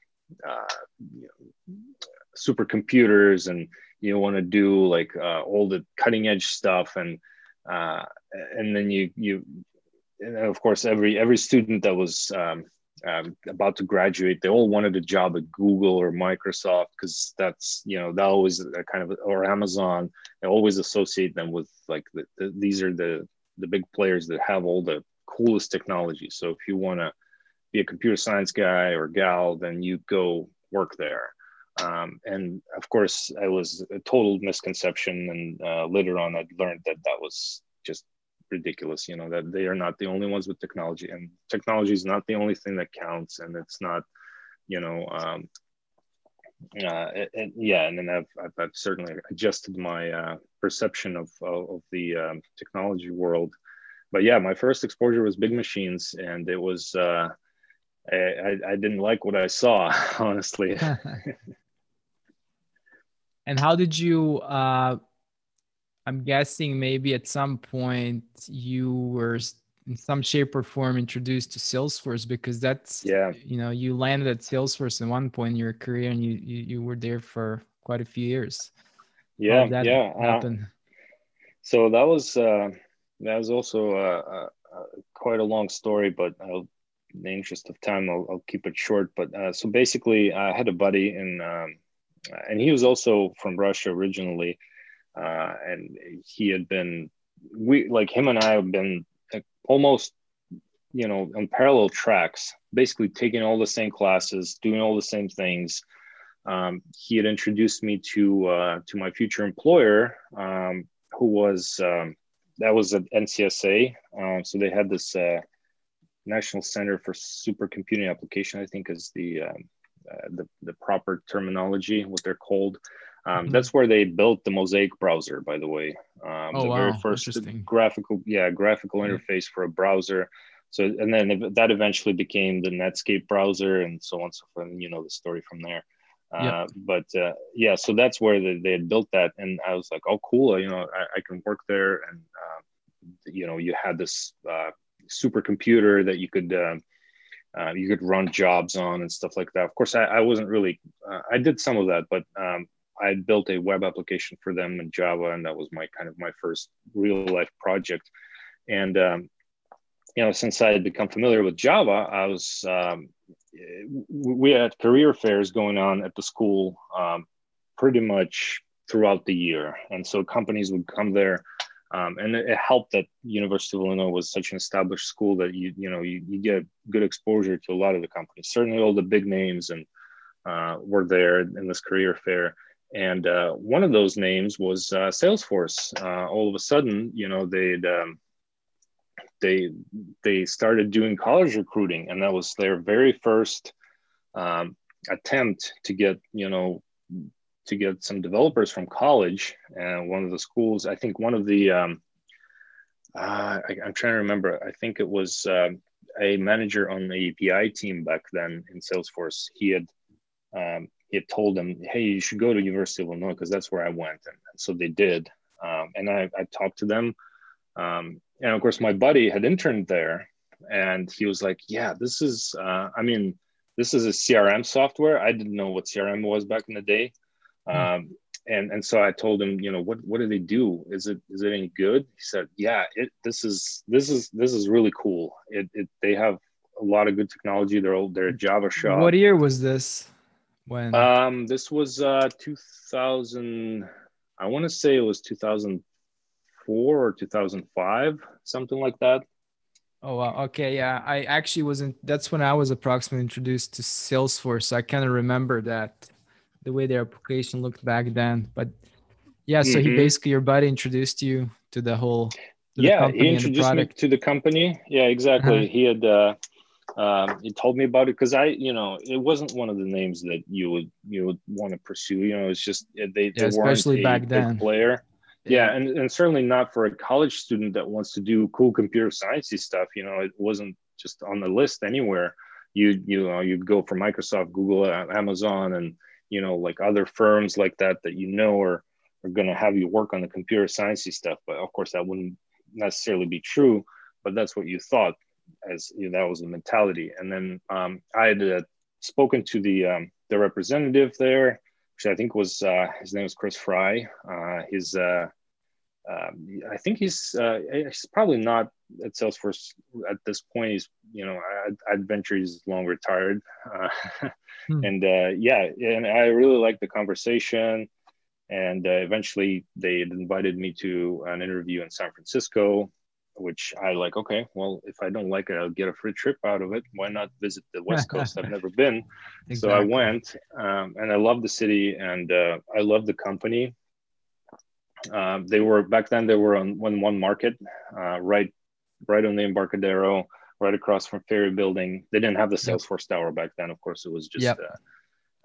uh, you know, supercomputers, and you want to do like uh, all the cutting edge stuff, and uh, and then you you, and of course, every every student that was um, um, about to graduate, they all wanted a job at Google or Microsoft because that's you know that always kind of or Amazon. They always associate them with like the, the, these are the the big players that have all the coolest technology. So if you want to be a computer science guy or gal, then you go work there. Um, and of course, I was a total misconception. And uh, later on, I learned that that was just ridiculous you know that they are not the only ones with technology. And technology is not the only thing that counts and it's not you know um, uh, yeah and then I've, I've, I've certainly adjusted my uh, perception of, of, of the um, technology world. But yeah my first exposure was BigMachines and it was uh, I, I didn't like what I saw honestly. And how did you uh, I'm guessing maybe at some point you were in some shape or form introduced to Salesforce because that's yeah you know you landed at Salesforce at one point in your career and you you, you were there for quite a few years. Yeah, yeah. Uh, so that was uh, that was also uh, quite a long story, but I'll, in the interest of time, I'll, I'll keep it short. But uh, so basically, I had a buddy in, um, and he was also from Russia originally uh, and he had been we like him and I have been almost you know on parallel tracks, basically taking all the same classes, doing all the same things. Um, he had introduced me to uh, to my future employer, um, who was um, that was at NCSA. Um, so they had this uh, National Center for Supercomputing Application, I think is the um, uh, the, the proper terminology, what they're called. Um, mm-hmm. That's where they built the Mosaic browser, by the way. Um, oh, the wow. very first graphical, yeah, graphical interface for a browser. So, and then that eventually became the Netscape browser, and so on and so forth. And you know the story from there. Uh, yep. But uh, yeah, so that's where they, they had built that, and I was like, oh, cool. You know, I, I can work there, and uh, you know, you had this uh, supercomputer that you could. Uh, uh, you could run jobs on and stuff like that. Of course, I, I wasn't really, uh, I did some of that, but um, I built a web application for them in Java, and that was my kind of my first real life project. And um, you know, since I had become familiar with Java, I was um, we had career fairs going on at the school um, pretty much throughout the year, and so companies would come there. Um, and it, helped that University of Illinois was such an established school that you you know you, you get good exposure to a lot of the companies. Certainly, all the big names and uh, were there in this career fair and uh, one of those names was uh, Salesforce. Uh, all of a sudden, you know, they'd um, they they started doing college recruiting, and that was their very first um, attempt to get you know to get some developers from college. And one of the schools, I think, one of the um, uh, I, am trying to remember. I think it was um, a manager on the API team back then in Salesforce. He had um, he told them, "Hey, you should go to University of Illinois because that's where I went," and, and so they did. Um, and I, I, talked to them, um, and of course, my buddy had interned there, and he was like, "Yeah, this is. Uh, I mean, this is a CRM software. I didn't know what CRM was back in the day." Mm. Um, and and so I told him, you know, what what do they do? Is it is it any good? He said, yeah, it this is this is this is really cool. It, it they have a lot of good technology. They're they're a Java shop. What year was this? When? Um, this was uh, 2000. I want to say it was 2004 or 2005, something like that. Oh wow. Okay, yeah. I actually wasn't. That's when I was approximately introduced to Salesforce. I kind of remember that the way their application looked back then. But yeah, so mm-hmm. he basically your buddy introduced you to the whole. To yeah, he introduced me to the company. Yeah, exactly. Uh-huh. He had. Uh, um, he told me about it because I, you know, it wasn't one of the names that you would you would want to pursue. You know, it's just they, yeah, they especially back then player. Yeah, and, and certainly not for a college student that wants to do cool computer sciencey stuff. You know, it wasn't just on the list anywhere. you you know you'd go for Microsoft, Google, Amazon, and you know like other firms like that that you know are are going to have you work on the computer sciencey stuff. But of course, that wouldn't necessarily be true. But that's what you thought, as you know, that was the mentality. And then um, I had uh, spoken to the um, the representative there, which I think was uh, his name was Chris Fry. Uh, his uh, um, I think he's uh, he's probably not at Salesforce at this point. He's you know I, I'd venture he's long retired, uh, hmm. and uh, yeah, and I really liked the conversation. And uh, eventually, they invited me to an interview in San Francisco, which I like. Okay, well, if I don't like it, I'll get a free trip out of it. Why not visit the West Coast? I've never been, exactly. so I went, um, and I love the city, and uh, I love the company. Uh, they were back then. They were on one one market, uh, right, right on the Embarcadero, right across from Ferry Building. They didn't have the Salesforce Tower back then. Of course, it was just. Yep.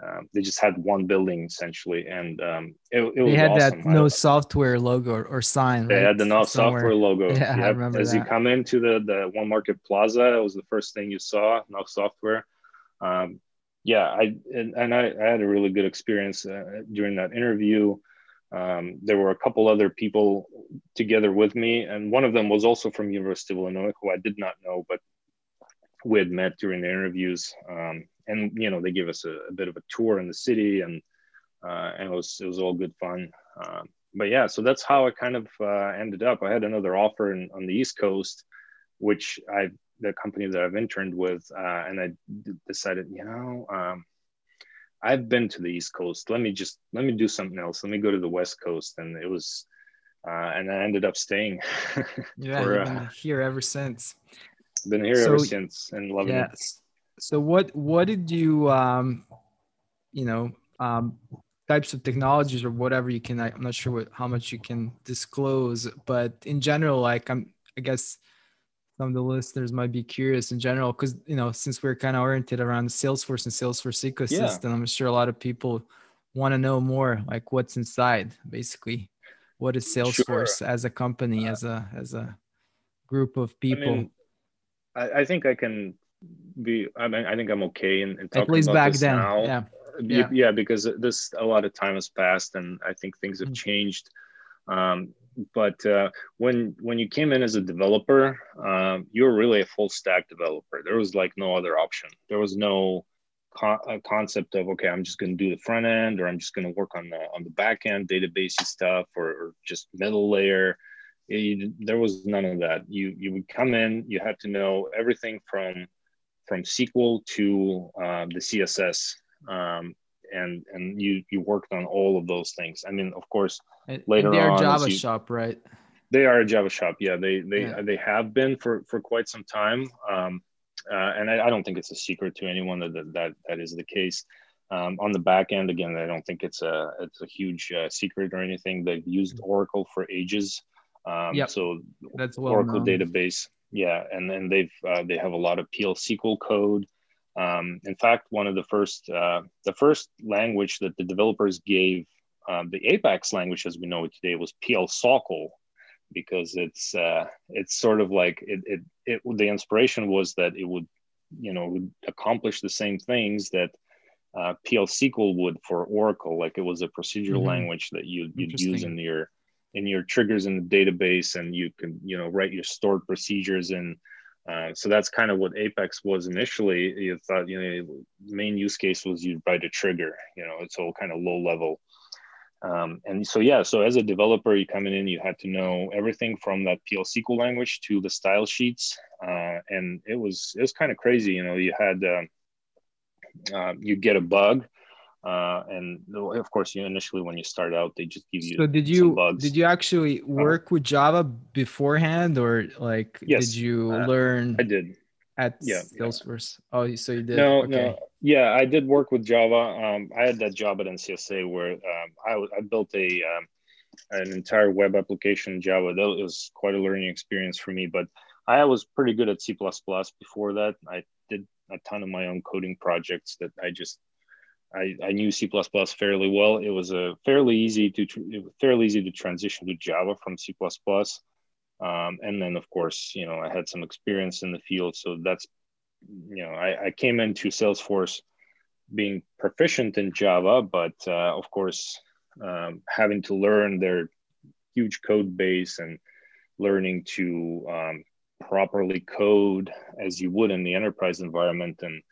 Um, they just had one building essentially, and um, it, it they had awesome. that no software logo or, or sign. They right? had the no Somewhere. software logo. Yeah, yep. I remember As that. you come into the the One Market Plaza, it was the first thing you saw. No software. Um, yeah, I and, and I, I, had a really good experience uh, during that interview. Um, there were a couple other people together with me, and one of them was also from University of Illinois, who I did not know, but we had met during the interviews. Um, and you know, they gave us a, a, bit of a tour in the city, and uh, and it was it was all good fun. Um, but yeah, so that's how I kind of uh, ended up. I had another offer in, on the East Coast, which I the company that I've interned with, uh, and I d- decided, you know, um, I've been to the East Coast. Let me just let me do something else. Let me go to the West Coast, and it was, uh, and I ended up staying. yeah, for, been uh, here ever since. Been here so, ever since, and loving yeah. it. So what what did you um, you know um, types of technologies or whatever you can? I'm not sure what how much you can disclose, but in general, like I'm I guess some of the listeners might be curious in general because you know since we're kind of oriented around salesforce and salesforce ecosystem yeah. i'm sure a lot of people want to know more like what's inside basically what is salesforce sure. as a company uh, as a as a group of people I, mean, I, I, think i can i mean i think i'm okay in, in talking at least about back this then now. yeah yeah. yeah because this a lot of time has passed and i think things have mm-hmm. changed um, but uh, when when you came in as a developer, um, you were really a full stack developer. There was like no other option. There was no co- concept of okay, I'm just going to do the front end, or I'm just going to work on the on the back end databasey stuff, or, or just middle layer. It, there was none of that. You you would come in, you had to know everything from from SQL to uh, the CSS. Um, and and you you worked on all of those things. I mean, of course, and, later and they're on, Java you, shop, right? They are a Java shop. Yeah, they they yeah. they have been for for quite some time. Um, uh, and I, I, don't think it's a secret to anyone that that that is the case. Um, on the back end, again, I don't think it's a it's a huge uh, secret or anything. They've used mm-hmm. Oracle for ages. Um, yep. So that's well Oracle known. database, yeah, and then they've uh, they have a lot of PL SQL code. Um, in fact, one of the first, uh, the first language that the developers gave um, the Apex language as we know it today was PL SOQL, because it's uh, it's sort of like it, it, it the inspiration was that it would you know would accomplish the same things that uh, PL SQL would for Oracle, like it was a procedural mm-hmm. language that you you'd use in your in your triggers in the database, and you can you know write your stored procedures in uh, so that's kind of what Apex was initially. You thought, you know, the main use case was you write a trigger, you know, it's all kind of low level. Um, and so, yeah, so as a developer, you coming in, you had to know everything from that PL SQL language to the style sheets. Uh, and it was, it was kind of crazy. You know, you had, uh, uh, you get a bug, uh, and of course, you initially when you start out, they just give you. So did you did you actually uh-huh. work with Java beforehand, or like yes, did you uh, learn? I did at yeah, Salesforce. Yeah. Oh, so you did? No, okay. no. Yeah, I did work with Java. Um, I had that job at NCSA where um, I, I built a um, an entire web application in Java. That was quite a learning experience for me. But I was pretty good at C++ before that. I did a ton of my own coding projects that I just I, I knew C++ fairly well. It was a fairly easy to fairly easy to transition to Java from C++. Um, and then of course, you know, I had some experience in the field, so that's you know, I, I came into Salesforce being proficient in Java, but uh, of course, um, having to learn their huge code base and learning to um, properly code as you would in the enterprise environment and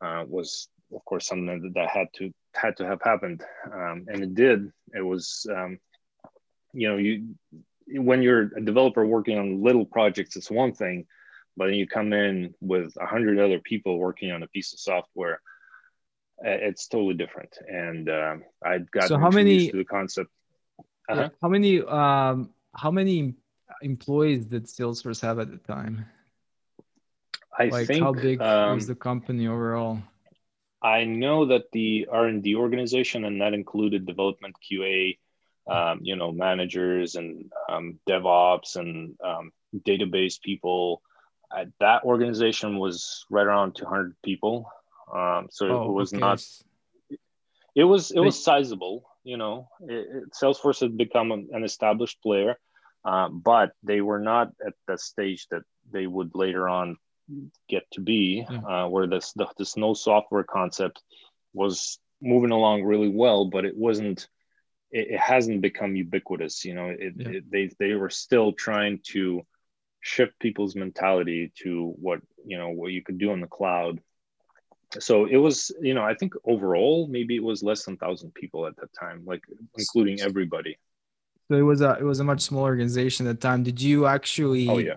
uh, was of course something that had to had to have happened. Um, and it did. It was um, you know you when you're a developer working on little projects it's one thing but then you come in with a hundred other people working on a piece of software it's totally different. And uh, i got so how many to the concept. Uh-huh. yeah, how many um how many employees did salesforce have at the time? I like think how big um, was the company overall i know that the r&d organization and that included development qa um, you know managers and um, devops and um, database people uh, that organization was right around 200 people um, so oh, it was okay. not. It was it was sizable. You know, it, it, Salesforce had become an, an established player, uh, but they were not at the stage that they would later on get to be, yeah. uh, where this the, this no software concept was moving along really well, but it wasn't. It, it hasn't become ubiquitous. You know, it, yeah. they they were still trying to shift people's mentality to what you know what you could do in the cloud so it was you know i think overall maybe it was less than 1000 people at that time like including everybody so it was a it was a much smaller organization at the time did you actually oh yeah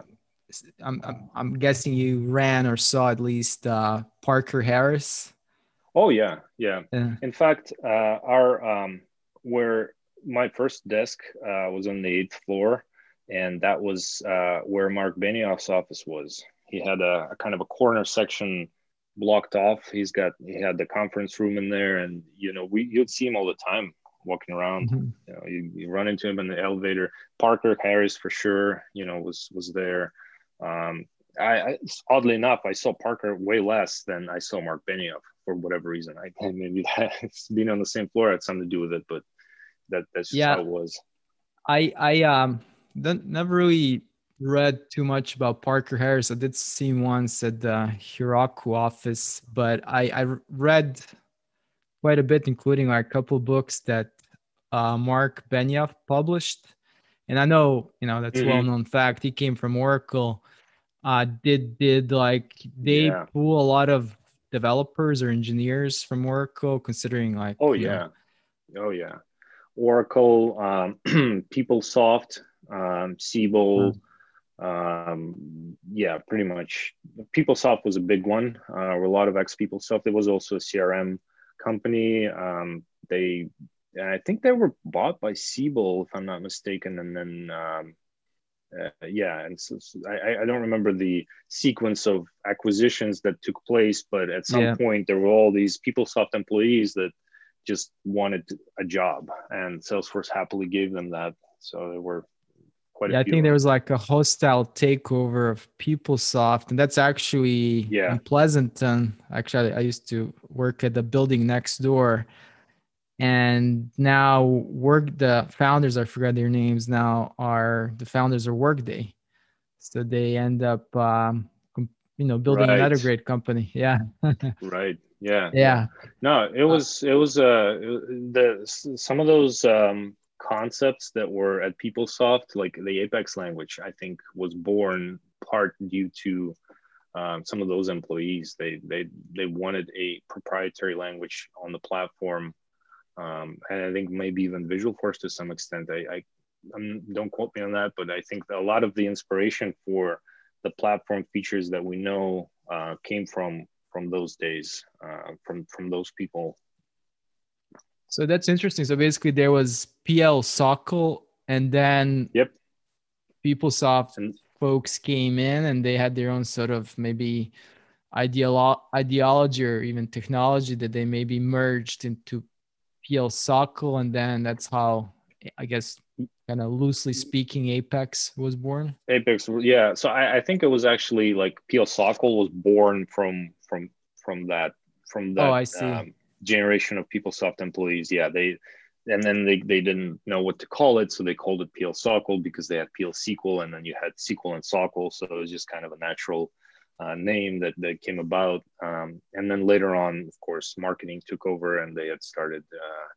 i'm i'm, I'm guessing you ran or saw at least uh, parker harris oh yeah yeah, yeah. in fact uh, our um where my first desk uh, was on the eighth floor and that was uh, where mark benioff's office was he had a, a kind of a corner section blocked off. He's got he had the conference room in there, and you know we you'd see him all the time walking around. Mm-hmm. You know, you, you, run into him in the elevator. Parker Harris for sure, you know, was was there. Um, I, I, oddly enough, I saw Parker way less than I saw Mark Benioff for whatever reason. I think maybe that's being on the same floor had something to do with it, but that that's yeah. how it was. I I um never really read too much about Parker Harris. I did see him once at the Heroku office, but I, I read quite a bit, including like a couple books that uh, Mark Benioff published. And I know, you know, that's mm-hmm. well-known fact. He came from Oracle. Uh, did did like they yeah. pull a lot of developers or engineers from Oracle, considering like oh yeah, know, oh yeah, Oracle, um, PeopleSoft, um, Siebel. Mm-hmm um, yeah, pretty much. PeopleSoft was a big one. Uh, a lot of ex PeopleSoft. It was also a CRM company. Um, they, I think they were bought by Siebel, if I'm not mistaken, and then um, uh, yeah, and so, so I, I don't remember the sequence of acquisitions that took place, but at some yeah. point there were all these PeopleSoft employees that just wanted a job, and Salesforce happily gave them that. So they were quite a few. yeah, I think there was like a hostile takeover of PeopleSoft, and that's actually yeah. in Pleasanton. Actually, I used to work at the building next door, and now work the founders. I forgot their names now. Are the founders of Workday, so they end up, um, you know, building right. another great company. Yeah. right. Yeah. Yeah. No, it was it was uh the some of those um concepts that were at PeopleSoft, like the Apex language, I think was born part due to um, some of those employees. They they they wanted a proprietary language on the platform, um, and I think maybe even Visualforce to some extent. I, I don't quote me on that, but I think a lot of the inspiration for the platform features that we know uh, came from from those days, uh, from from those people so that's interesting. So basically, there was PL SOQL, and then yep, PeopleSoft and, folks came in, and they had their own sort of maybe ideolo- ideology or even technology that they maybe merged into PL SOQL, and then that's how I guess kind of loosely speaking Apex was born. Apex, yeah. So I, I think it was actually like PL SOQL was born from from from that from that. Oh, I see. Um, generation of PeopleSoft employees, yeah, they and then they, they didn't know what to call it, so they called it PL SOQL because they had PL SQL, and then you had SQL and SOQL, so it was just kind of a natural uh, name that that came about. Um, and then later on, of course, marketing took over, and they had started uh,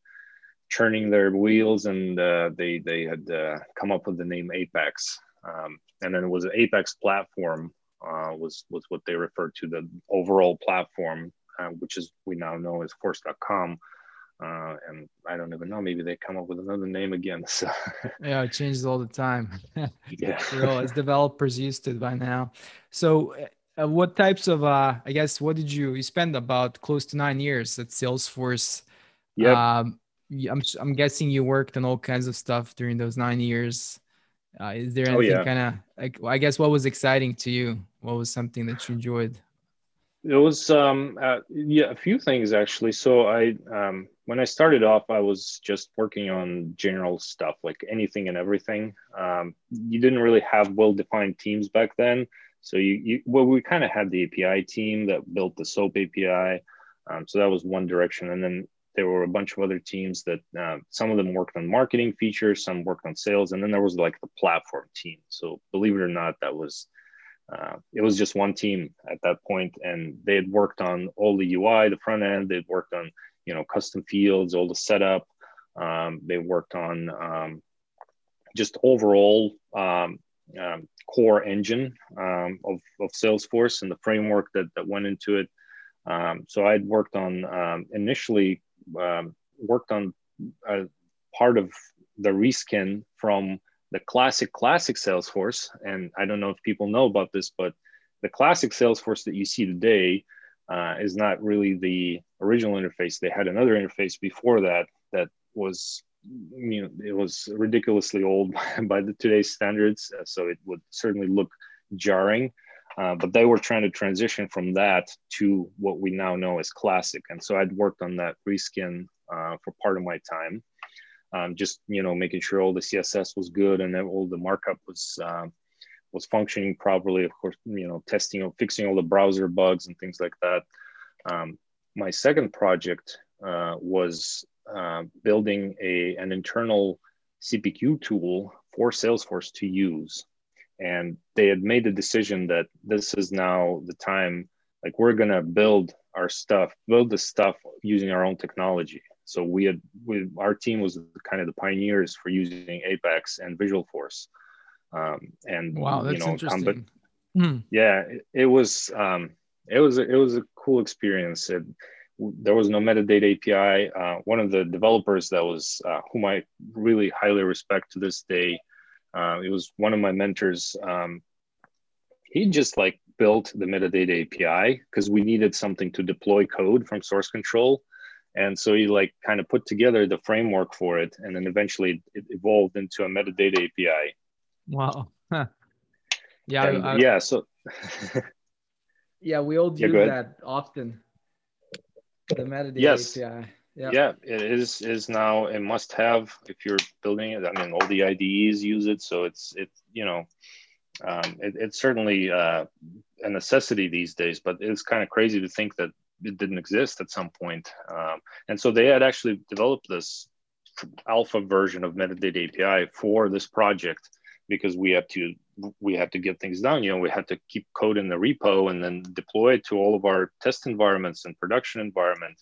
churning their wheels, and uh, they they had uh, come up with the name Apex. Um, and then it was an Apex platform uh, was was what they referred to the overall platform, uh, which is we now know as Force.com. Uh, and I don't even know. Maybe they come up with another name again. So yeah, it changes all the time. yeah, real as developers used to by now. So, uh, what types of uh, I guess what did you you spend about close to nine years at Salesforce? Yeah. Um, I'm I'm guessing you worked on all kinds of stuff during those nine years. Uh, is there Oh, anything yeah. kind of like I guess what was exciting to you? What was something that you enjoyed? It was um uh, yeah a few things actually. So I um when I started off, I was just working on general stuff like anything and everything. Um, you didn't really have well defined teams back then. So you, you well we kind of had the API team that built the SOAP API. Um, so that was one direction, and then there were a bunch of other teams that uh, some of them worked on marketing features, some worked on sales, and then there was like the platform team. So believe it or not, that was uh, it was just one team at that point, and they had worked on all the UI, the front end. They'd worked on you know custom fields, all the setup. Um, they worked on um, just overall um, um, core engine um, of, of Salesforce and the framework that that went into it. Um, so I'd worked on um, initially um, worked on a part of the reskin from the classic classic Salesforce, and I don't know if people know about this, but the classic Salesforce that you see today uh, is not really the original interface. They had another interface before that that was, you know, it was ridiculously old by the today's standards, uh, so it would certainly look jarring. Uh, but they were trying to transition from that to what we now know as classic, and so I'd worked on that reskin uh, for part of my time um, just you know making sure all the css was good and then all the markup was um, was functioning properly. Of course you know testing or fixing all the browser bugs and things like that. Um, my second project uh, was uh, building a an internal cpq tool for salesforce to use and they had made the decision that this is now the time like we're going to build our stuff build the stuff using our own technology so we had we, our team was kind of the pioneers for using Apex and Visualforce. Um, and Wow, that's you know, interesting. but Hmm. yeah, it, it was um, it was a, it was a cool experience. It, there was no metadata API. Uh, one of the developers that was uh, whom I really highly respect to this day. Uh, it was one of my mentors. Um, he just like built the metadata API because we needed something to deploy code from source control and so he like kind of put together the framework for it and then eventually it evolved into a metadata api Wow. Huh. Yeah, And, I, I- yeah so yeah, we all Yeah, do ahead. that often. The metadata Yes. API. Yeah. yeah it is is now a must have if you're building it i mean all the ides use it so it's it you know um, it, it's certainly uh, a necessity these days but it's kind of crazy to think that it didn't exist at some point um, and so they had actually developed this alpha version of metadata api for this project because we had to we had to get things done. You know we had to keep code in the repo and then deploy it to all of our test environments and production environment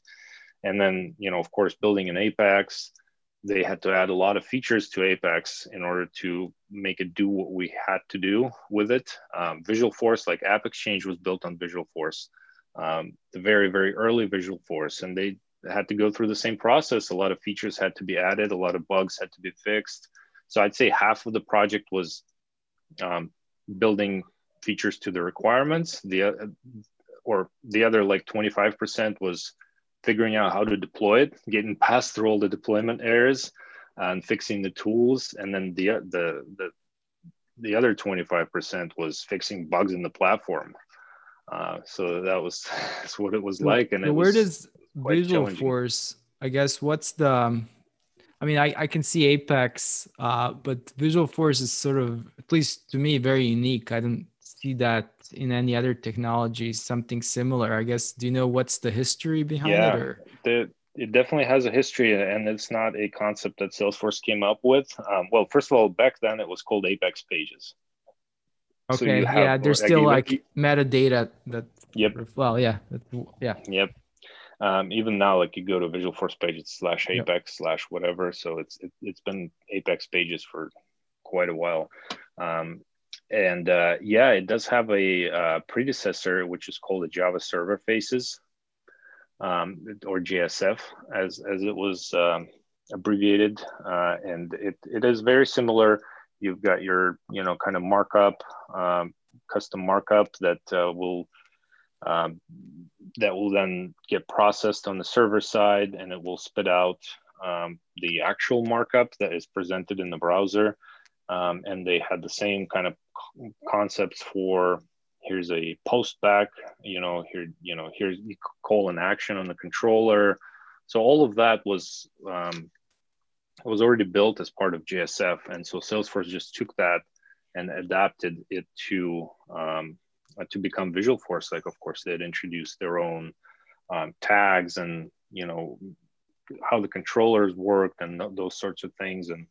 and then you know of course building an apex they had to add a lot of features to apex in order to make it do what we had to do with it. Um, visual force like app exchange was built on visual force um, the very very early visual force. And they had to go through the same process. A lot of features had to be added. A lot of bugs had to be fixed. So i'd say half of the project was um, building features to the requirements the uh, or the other like 25% was figuring out how to deploy it getting past through all the deployment errors and fixing the tools and then the the the, the other 25% was fixing bugs in the platform uh, so that was that's what it was like and so it where does Visual. Force? I guess what's the? I mean, I, I can see Apex, uh, but Visual Force is sort of, at least to me, very unique. I don't see that in any other technology. Something similar, I guess. Do you know what's the history behind Yeah. it? Or the, it definitely has a history and it's not a concept that salesforce came up with um, well first of all back then it was called apex pages Okay. So yeah, there's still like metadata that. Yep. Well, yeah. yeah. Yep. Um, even now, like you go to Visualforce page, it's slash Apex slash whatever. So it's it, has been Apex pages for quite a while. Um, and uh, yeah, it does have a uh, predecessor, which is called the Java Server Faces, um, or JSF, as as it was um, abbreviated, uh, and it, it is very similar. You've got your you know kind of markup, um, custom markup that uh, will um, that will then get processed on the server side, and it will spit out um, the actual markup that is presented in the browser. Um, and they had the same kind of concepts for here's a post back, you know, here, you know, here's you call an action on the controller. So all of that was um, was already built as part of JSF, and so Salesforce just took that and adapted it to um, to become Visual Force, Like, of course, they'd introduced their own um, tags and you know how the controllers worked and th- those sorts of things, and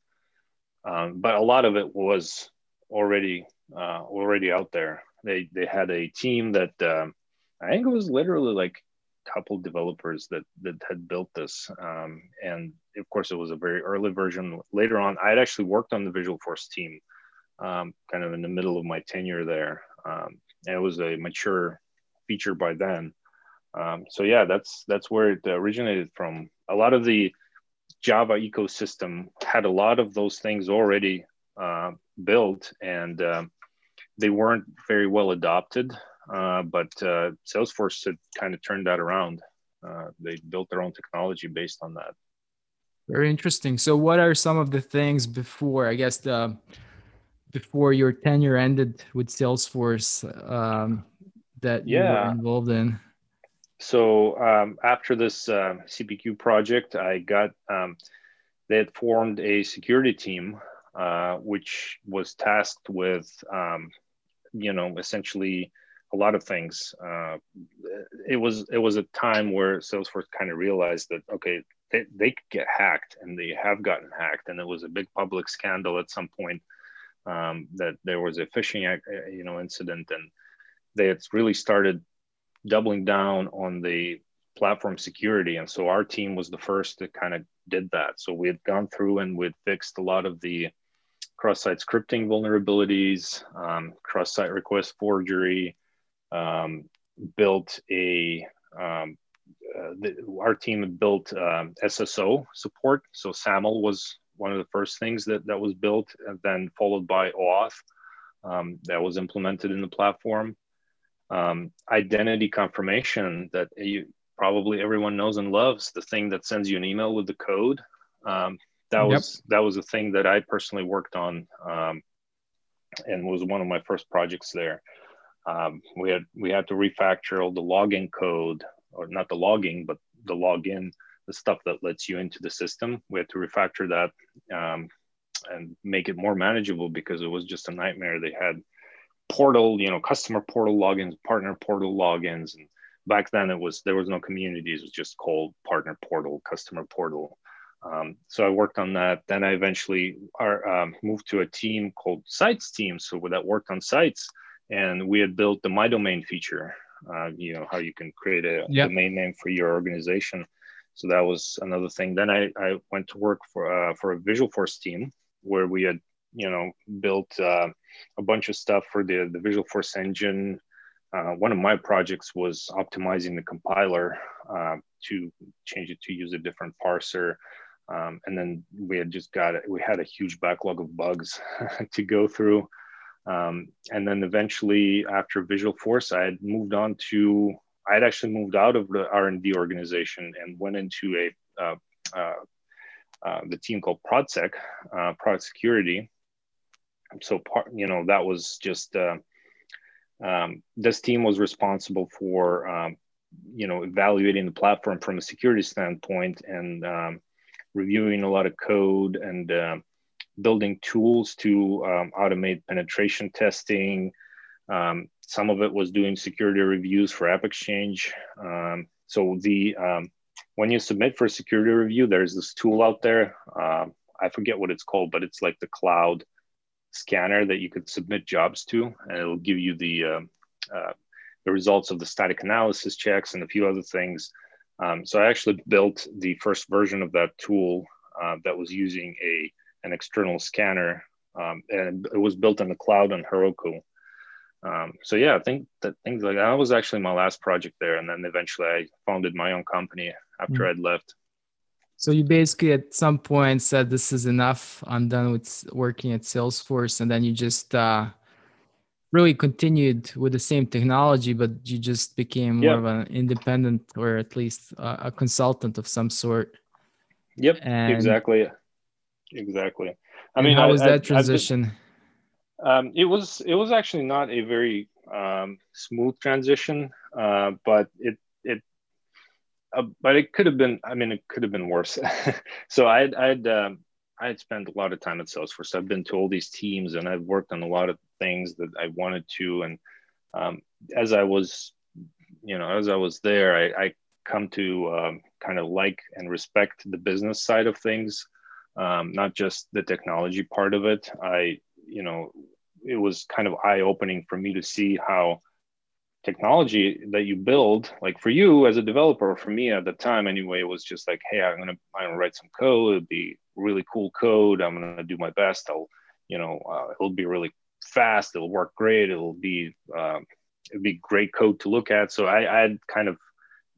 um, but a lot of it was already uh, already out there. They they had a team that um, I think it was literally like a couple developers that that had built this, um, and of course it was a very early version. Later on, I had actually worked on the Visual Force team, um, kind of in the middle of my tenure there, um, it was a mature feature by then. Um, so yeah, that's that's where it originated from. A lot of the Java ecosystem had a lot of those things already uh, built, and um, they weren't very well adopted. Uh, but uh, Salesforce had kind of turned that around. Uh, they built their own technology based on that. Very interesting. So, what are some of the things before? I guess the before your tenure ended with Salesforce um, that yeah. you were involved in? So um, after this uh, CPQ project, I got um, they had formed a security team, uh, which was tasked with, um, you know, essentially a lot of things. Uh, it was it was a time where Salesforce kind of realized that okay, they, they could get hacked, and they have gotten hacked, and it was a big public scandal at some point um, that there was a phishing, uh, you know, incident, and they had really started doubling down on the platform security. And so our team was the first that kind of did that. So we had gone through and we'd fixed a lot of the cross-site scripting vulnerabilities, um, cross-site request forgery, um, built a um, uh, the, our team built um, SSO support. So SAML was one of the first things that, that was built, and then followed by OAuth um, that was implemented in the platform. Um, identity confirmation that you probably everyone knows and loves the thing that sends you an email with the code. Um, that yep. was that was a thing that i personally worked on um, and was one of my first projects there. Um, we had we had to refactor all the login code or not the logging but the login the stuff that lets you into the system we had to refactor that um, and make it more manageable because it was just a nightmare they had portal, you know, customer portal logins, partner portal logins. And back then it was, there was no communities, it was just called partner portal, customer portal. Um, so I worked on that. Then I eventually are, um, moved to a team called Sites team. So that worked on sites, and we had built the My Domain feature. Uh, you know how you can create a yep. domain name for your organization. So that was another thing. Then I, I went to work for uh, for a Visualforce team where we had you know built uh, a bunch of stuff for the the Visualforce engine. Uh, one of my projects was optimizing the compiler uh, to change it to use a different parser. Um, and then we had just got it. We had a huge backlog of bugs to go through. Um, and then eventually, after Visualforce, I had moved on to. I had actually moved out of the R and D organization and went into a uh, uh, uh, the team called ProdSec, Product Security, so part you know that was just um, this team was responsible for um, you know evaluating the platform from a security standpoint and um, reviewing a lot of code and uh, building tools to um, automate penetration testing um, some of it was doing security reviews for app exchange um, so the when you submit for a security review there's this tool out there uh, i forget what it's called but it's like the cloud scanner that you could submit jobs to, and it'll give you the um, uh, the results of the static analysis checks and a few other things. Um, so I actually built the first version of that tool uh, that was using a an external scanner, um, and it was built in the cloud on Heroku. Um, so yeah, I think that things like that was actually my last project there, and then eventually I founded my own company after mm-hmm. I'd left. So you basically at some point said, "This is enough. I'm done with working at Salesforce," and then you just uh, really continued with the same technology, but you just became more yep. of an independent or at least uh, a consultant of some sort. Yep, and, exactly, exactly. I mean, how was I, that transition? Been, um, it was it was actually not a very um, smooth transition, uh, but it it uh, but it could have been. I mean, it could have been worse. so I'd I'd um, I had spent a lot of time at Salesforce. I've been to all these teams and I've worked on a lot of things that I wanted to. And um, as I was, you know, as I was there, I, I come to um, kind of like and respect the business side of things, um, not just the technology part of it. I, you know, it was kind of eye opening for me to see how technology that you build like for you as a developer for me at the time anyway it was just like hey i'm gonna i'm gonna write some code it'll be really cool code i'm gonna do my best i'll you know uh, it'll be really fast it'll work great it'll be um, it'll be great code to look at. So i i had kind of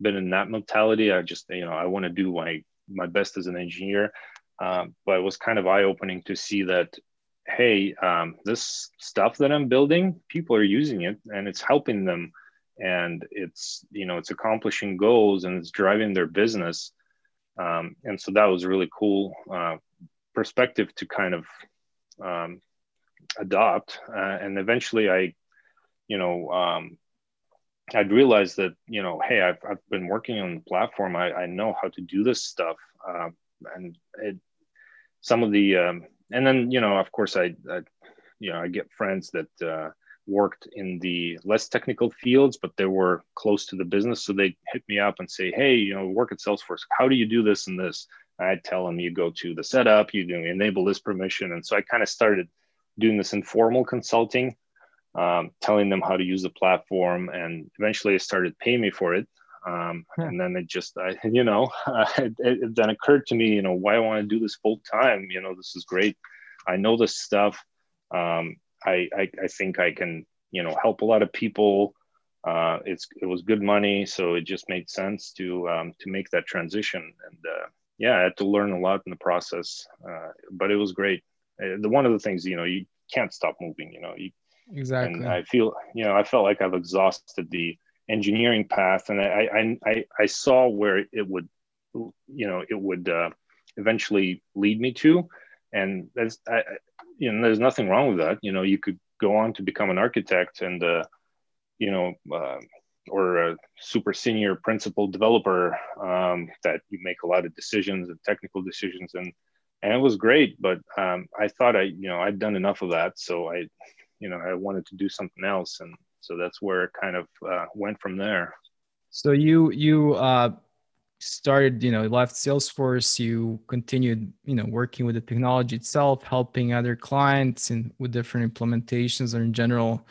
been in that mentality i just you know i want to do my my best as an engineer um, but it was kind of eye-opening to see that hey, um, this stuff that I'm building, people are using it and it's helping them and it's, you know, it's accomplishing goals and it's driving their business. Um, and so that was really cool uh, perspective to kind of um, adopt. Uh, and eventually I, you know, um, I'd realized that, you know, hey, I've, I've been working on the platform. I, I know how to do this stuff. Uh, and it, some of the um, and then you know of course I, I you know I get friends that uh, worked in the less technical fields, but they were close to the business, so they hit me up and say, hey, you know, work at Salesforce. How do you do this and this? I tell them you go to the setup, you do enable this permission, and so I kind of started doing this informal consulting, um, telling them how to use the platform, and eventually they started paying me for it. Um, yeah. And then it just, I, you know, uh, it, it, then occurred to me, you know, why I want to do this full time. You know, this is great. I know this stuff. Um, I, I, I think I can, you know, help a lot of people. Uh, it's it was good money, so it just made sense to um, to make that transition. And uh, yeah, I had to learn a lot in the process, uh, but it was great. Uh, the one of the things, you know, you can't stop moving. You know, you, exactly. And I feel, you know, I felt like I've exhausted the engineering path, and I I I, saw where it would, you know, it would uh, eventually lead me to, and there's I, you know there's nothing wrong with that. You know, you could go on to become an architect and uh, you know. Uh, or a super senior principal developer um, that you make a lot of decisions and technical decisions and and it was great but um, i thought i you know i'd done enough of that so i you know i wanted to do something else and so that's where it kind of uh, went from there. So you you uh, started you know left salesforce. You continued you know working with the technology itself helping other clients and with different implementations or in general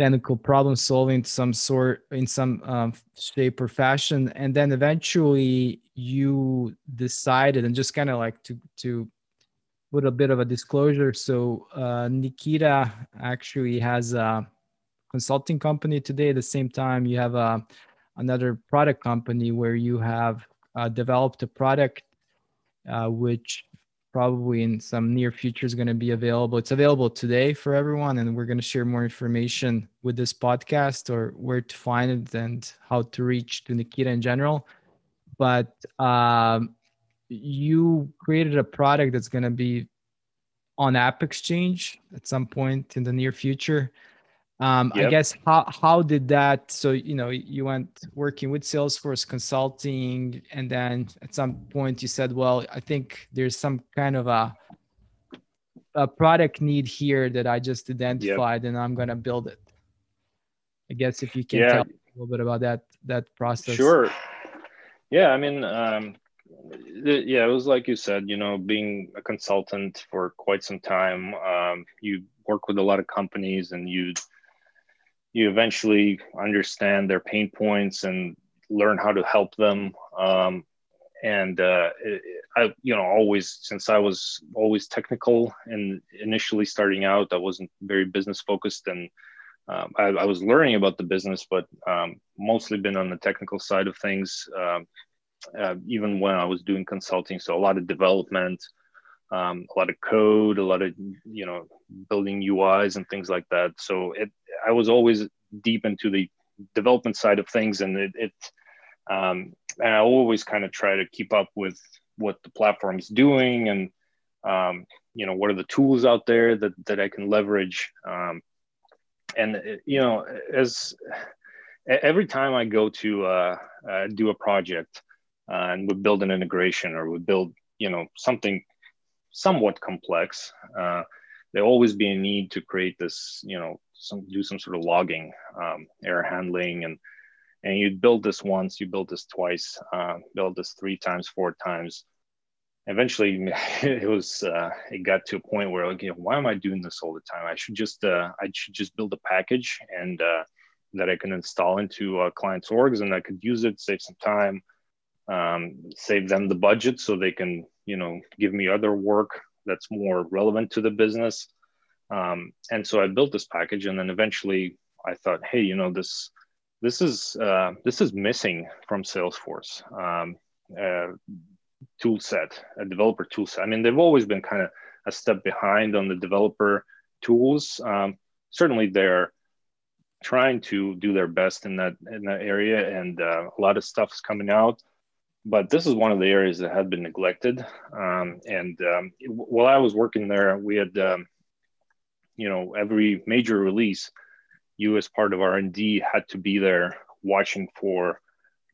technical problem solving some sort in some um, shape or fashion. And then eventually you decided and just kind of like to to put a bit of a disclosure. So uh, nikita actually has a consulting company today. At the same time, you have a uh, another product company where you have uh, developed a product uh, which probably in some near future is going to be available. It's available today for everyone, and we're going to share more information with this podcast or where to find it and how to reach to Nikita in general. But um, you created a product that's going to be on App Exchange at some point in the near future. Um, yep. I guess how how did that? So you know, you went working with Salesforce consulting, and then at some point you said, "Well, I think there's some kind of a a product need here that I just identified, yep. and I'm gonna build it." I guess if you can yeah. tell a little bit about that that process. Sure. Yeah, I mean, um, yeah, it was like you said, you know, being a consultant for quite some time. Um, you work with a lot of companies, and you you eventually understand their pain points and learn how to help them. Um, and uh, I, you know, always since I was always technical and initially starting out, I wasn't very business focused, and um, I, I, was learning about the business, but um, mostly been on the technical side of things. Um, uh, even when I was doing consulting, so a lot of development, um, a lot of code, a lot of you know building UIs and things like that. So it, I was always deep into the development side of things, and it, it um, and I always kind of try to keep up with what the platform is doing and um, you know what are the tools out there that that I can leverage. Um, and you know, as every time I go to uh, uh, do a project uh, and we build an integration or we build you know something somewhat complex, uh, there always be a need to create this you know some do some sort of logging, um, error handling, and and you build this once, you build this twice, uh, build this three times, four times. Eventually, it was uh, it got to a point where like, you know, why am I doing this all the time? I should just uh, I should just build a package and uh, that I can install into uh, clients' orgs, and I could use it, save some time, um, save them the budget, so they can you know give me other work that's more relevant to the business. Um, and so I built this package, and then eventually I thought, hey, you know this this is uh, this is missing from Salesforce um, uh, tool set, a developer tool set. I mean, they've always been kind of a step behind on the developer tools. Um, certainly, they're trying to do their best in that in that area, and uh, a lot of stuff is coming out. But this is one of the areas that had been neglected. Um, and um, while I was working there, we had, um, you know, every major release you as part of R&D had to be there watching for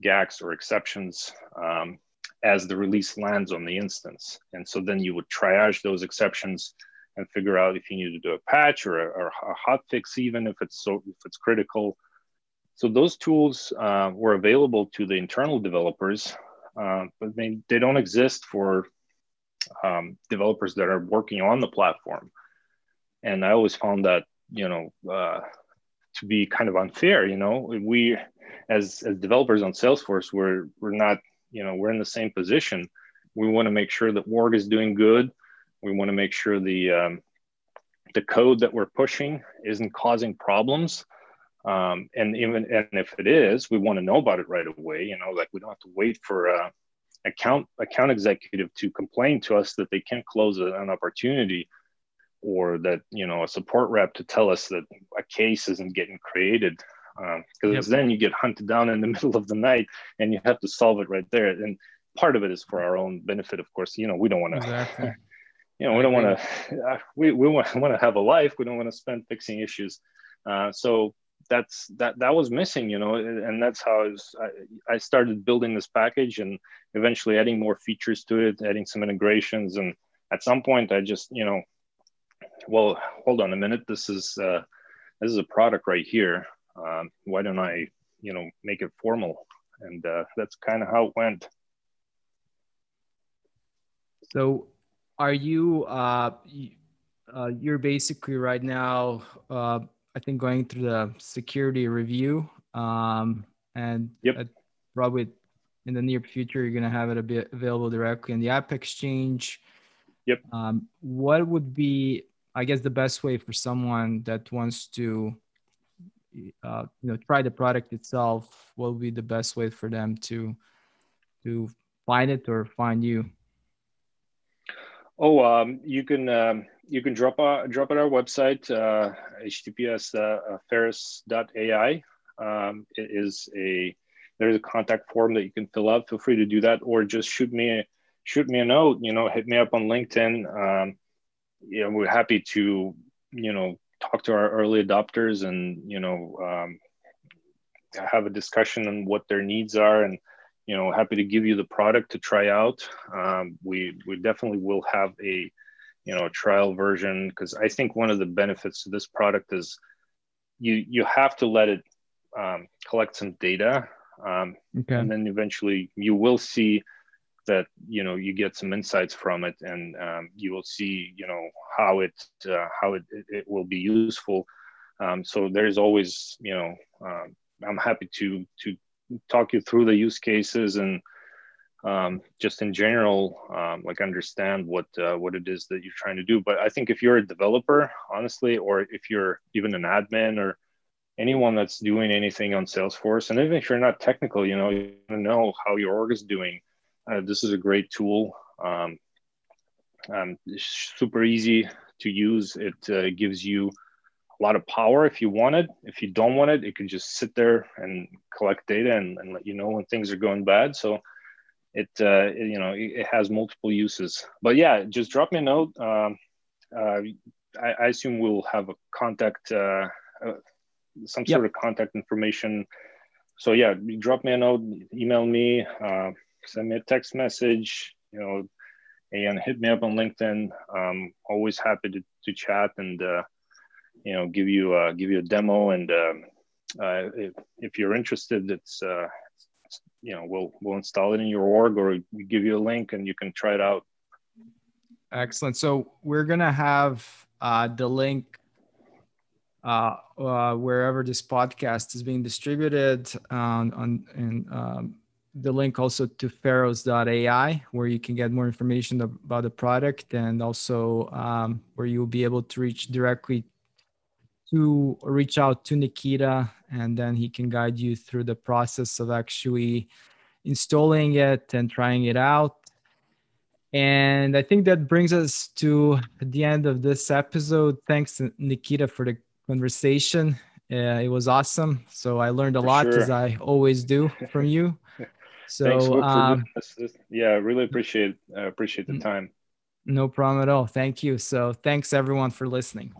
gacks or exceptions um, as the release lands on the instance. And so then you would triage those exceptions and figure out if you need to do a patch or a, or a hot fix, even if it's so if it's critical. So those tools uh, were available to the internal developers, uh, but they, they don't exist for um, developers that are working on the platform. And I always found that you know uh, to be kind of unfair you know? We as as developers on salesforce we're we're not you know we're in the same position. We want to make sure that org is doing good. We want to make sure the um, the code that we're pushing isn't causing problems. Um, and even and if it is we want to know about it right away you know? Like we don't have to wait for a account account executive to complain to us that they can't close an opportunity or that you know a support rep to tell us that a case isn't getting created because um, yep. then you get hunted down in the middle of the night and you have to solve it right there. And part of it is for our own benefit of course. You know we don't want to exactly. you know we don't want to uh, we, we want, to have a life. We don't want to spend fixing issues. Uh, so that's that that was missing you know and that's how I, was, I, I started building this package and eventually adding more features to it adding some integrations. And at some point i just you know well, hold on a minute. This is uh, this is a product right here. Um, why don't I, you know, make it formal? And uh, that's kind of how it went. So, are you? Uh, uh, you're basically right now, uh, I think, going through the security review, um, and yep. probably in the near future, you're going to have it a bit available directly in the App Exchange. Yep. Um, what would be I guess the best way for someone that wants to, uh, you know, try the product itself, what would be the best way for them to to find it or find you? Oh, um, you can um, you can drop a, drop at our website, uh, https uh, uh pharos.ai. Um, it is a there's a contact form that you can fill out. Feel free to do that, or just shoot me a, shoot me a note. You know, hit me up on LinkedIn. You know, we're happy to, you know, talk to our early adopters and, you know, um, have a discussion on what their needs are and, you know, happy to give you the product to try out. Um, we, we definitely will have a, you know, a trial version because I think one of the benefits to this product is you, you have to let it um, collect some data um, okay. and then eventually you will see that you know you get some insights from it and um, you will see you know how it uh, how it, it will be useful. Um, so there's always you know um, i'm happy to to talk you through the use cases and um, just in general um, like understand what uh, what it is that you're trying to do. But i think if you're a developer honestly or if you're even an admin or anyone that's doing anything on salesforce and even if you're not technical you know you know how your org is doing uh, this is a great tool. Um, um, super easy to use. It uh, gives you a lot of power if you want it. If you don't want it, it can just sit there and collect data and, and let you know when things are going bad. So it, uh, it you know it, it, has multiple uses. But yeah, just drop me a note. Um, uh, I, I, assume we'll have a contact, uh, uh, some yep. sort of contact information. So yeah, drop me a note, email me. Uh, send me a text message, you know, and hit me up on LinkedIn. I'm always happy to, to chat and, uh, you know, give you, uh, give you a demo. And um, uh, if, if you're interested, it's, uh, you know, we'll, we'll install it in your org or we give you a link and you can try it out. Excellent. So we're going to have uh, the link uh, uh, wherever this podcast is being distributed on, on and um, the link also to pharos.ai where you can get more information about the product and also um, where you'll be able to reach directly to reach out to nikita and then he can guide you through the process of actually installing it and trying it out. And i think that brings us to the end of this episode. Thanks nikita for the conversation. Uh, it was awesome. So i learned a for lot sure. as i always do from you So um, yeah, really appreciate uh, appreciate the time. No problem at all. Thank you. So thanks everyone for listening.